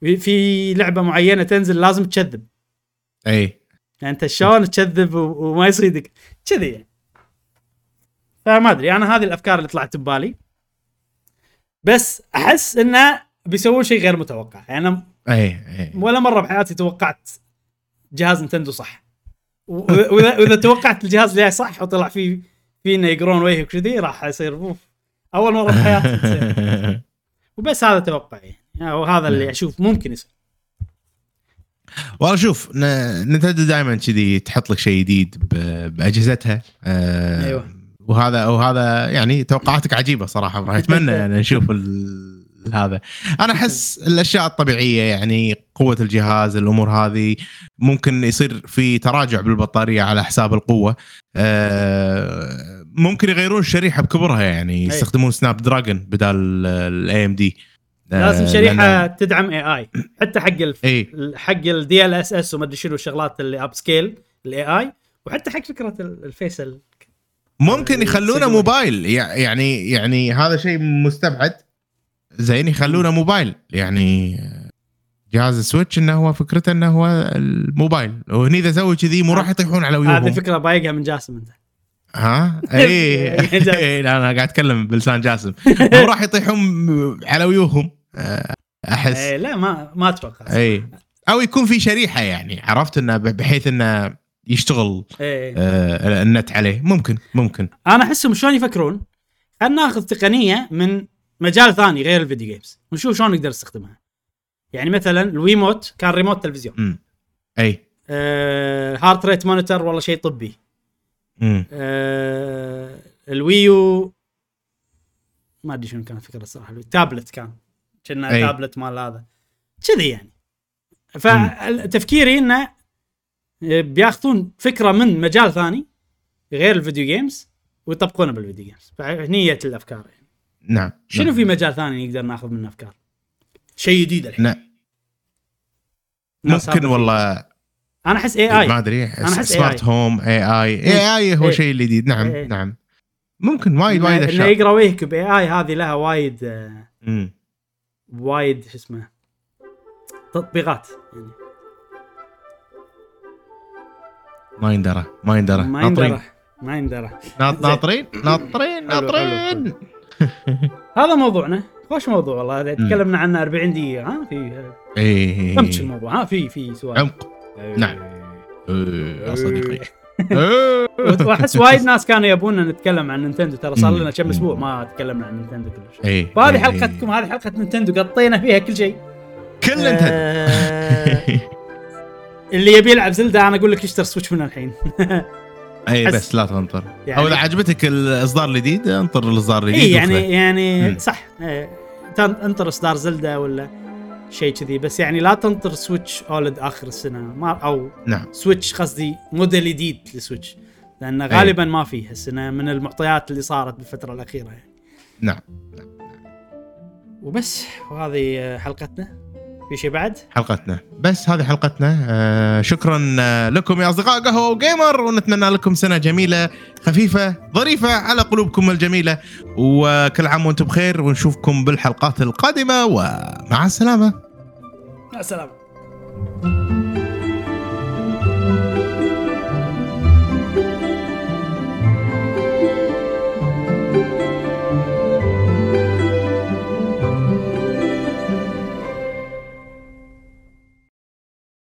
في- في لعبة معينة تنزل لازم تكذب اي. يعني انت شلون تكذب وما يصيدك. كذي يعني. فما أدري أنا هذه الأفكار اللي طلعت ببالي. بس أحس انه بيسوون شيء غير متوقع. يعني أنا اي اي. ولا مرة بحياتي توقعت جهاز نتندو صح. واذا وإذا توقعت الجهاز اللي صح وطلع فيه في إنه يقرون وجهك كذي راح يصير أوف أول مرة بحياتي. تصير. وبس هذا توقعي. يعني وهذا اللي أشوف ممكن يصير. والله شوف Nintendo دائما كذي تحط لك شيء جديد بأجهزتها. آه أيوة. وهذا وهذا يعني توقعاتك عجيبة صراحة. راح أتمنى يعني نشوف هذا. أنا أحس الأشياء الطبيعية يعني قوة الجهاز الأمور هذه ممكن يصير في تراجع بالبطارية على حساب القوة. آه ممكن يغيرون الشريحة بكبرها يعني يستخدمون Snapdragon بدال ال AMD لازم شريحة تدعم AI حتى حق الف... اي حق ال DLSS وما أدري شنو الشغلات اللي upscale ال AI وحتى حق فكرة ال- ال face ال- ممكن يخلونه. موبايل. يع- يعني يعني هذا شيء مستبعد. زين يخلونه موبايل. يعني جهاز ال Switch إنه هو فكرته إنه هو الموبايل. وهني إذا سووا كذي مو راح يطيحون على هذه ويوهم فكرة بايقها من جاسم أنت. ها؟ اي إي، لا أنا قاعد أتكلم بلسان جاسم. مو راح يطيحون على ويوهم آه، أحس. إيه لا ما ما أتوقع اي أو يكون في شريحة يعني عرفت إنه بحيث إنه يشتغل إيه. آه، النت عليه. ممكن ممكن. أنا أحسهم شلون يفكرون؟ خلينا ناخذ تقنية من مجال ثاني غير ال video games ونشوف شلون نقدر نستخدمها. يعني مثلا ال Wiimote كان ريموت تلفزيون. امم أي. آه heart rate monitor والله شيء طبي. آه ال Wii U. ما أدري شنو كانت فكرة الصراحة. ال Wii U. tablet كان. كنا. تابلت مال هذا كذي يعني فتفكيري إنه بياخذون فكرة من مجال ثاني غير ال video games ويطبقونها بال video games فهني جت الأفكار يعني. نعم شنو نعم. في مجال ثاني نقدر ناخذ منه أفكار؟ شيء جديد الحين نعم ممكن والله أنا أحس اي ما اي ادري أحس سمارت AI. هوم اي إي. اي اي هو. شيء جديد نعم إيه. نعم ممكن وايد وايد إنه اشياء يقرأ ويهك باي اي هذه لها وايد آه،. وايد شو اسمه تطبيقات يعني. ما يندرى ما يندرى. ما ناطرين. يندرى ما يندرى. ناط- ناطرين ناطرين ناطرين. هذا موضوعنا. خوش موضوع والله. تكلمنا عنه 40 دقيقة ها في إيه كمش الموضوع. ها في في سؤال. عمق. نعم. إيه، يا صديقي. واحس وايد ناس كانوا يبون نتكلم عن Nintendo. ترى صار. لنا كم أسبوع ما تكلمنا عن Nintendo كلش. إيه فهذه إيه، حلقتكم هذه حلقة Nintendo. قطينا فيها كل شيء. كل انت آه، اللي يبي يلعب Zelda أنا أقول لك اشتر Switch من الحين. اي بس لا تنطر. يعني- أو اذا عجبتك الإصدار الجديد؟ انطر الإصدار الجديد اي يعني وخذه. يعني مم. صح. إيه، انطر إصدار Zelda ولا شيء كذي بس يعني لا تنطر Switch OLED آخر السنة. ما أو نعم. Switch قصدي موديل جديد ل Switch لأن إيه. غالبا ما في هالسنة من المعطيات اللي صارت بالفترة الأخيرة يعني. نعم. وبس وهذه حلقتنا. في شيء بعد؟ حلقتنا. بس هذه حلقتنا. آه شكرا آه، لكم يا أصدقاء. قهوة وجيمر ونتمنى لكم سنة جميلة خفيفة ظريفة على قلوبكم الجميلة. وكل عام وأنتم بخير ونشوفكم بالحلقات القادمة ومع السلامة. مع السلامة.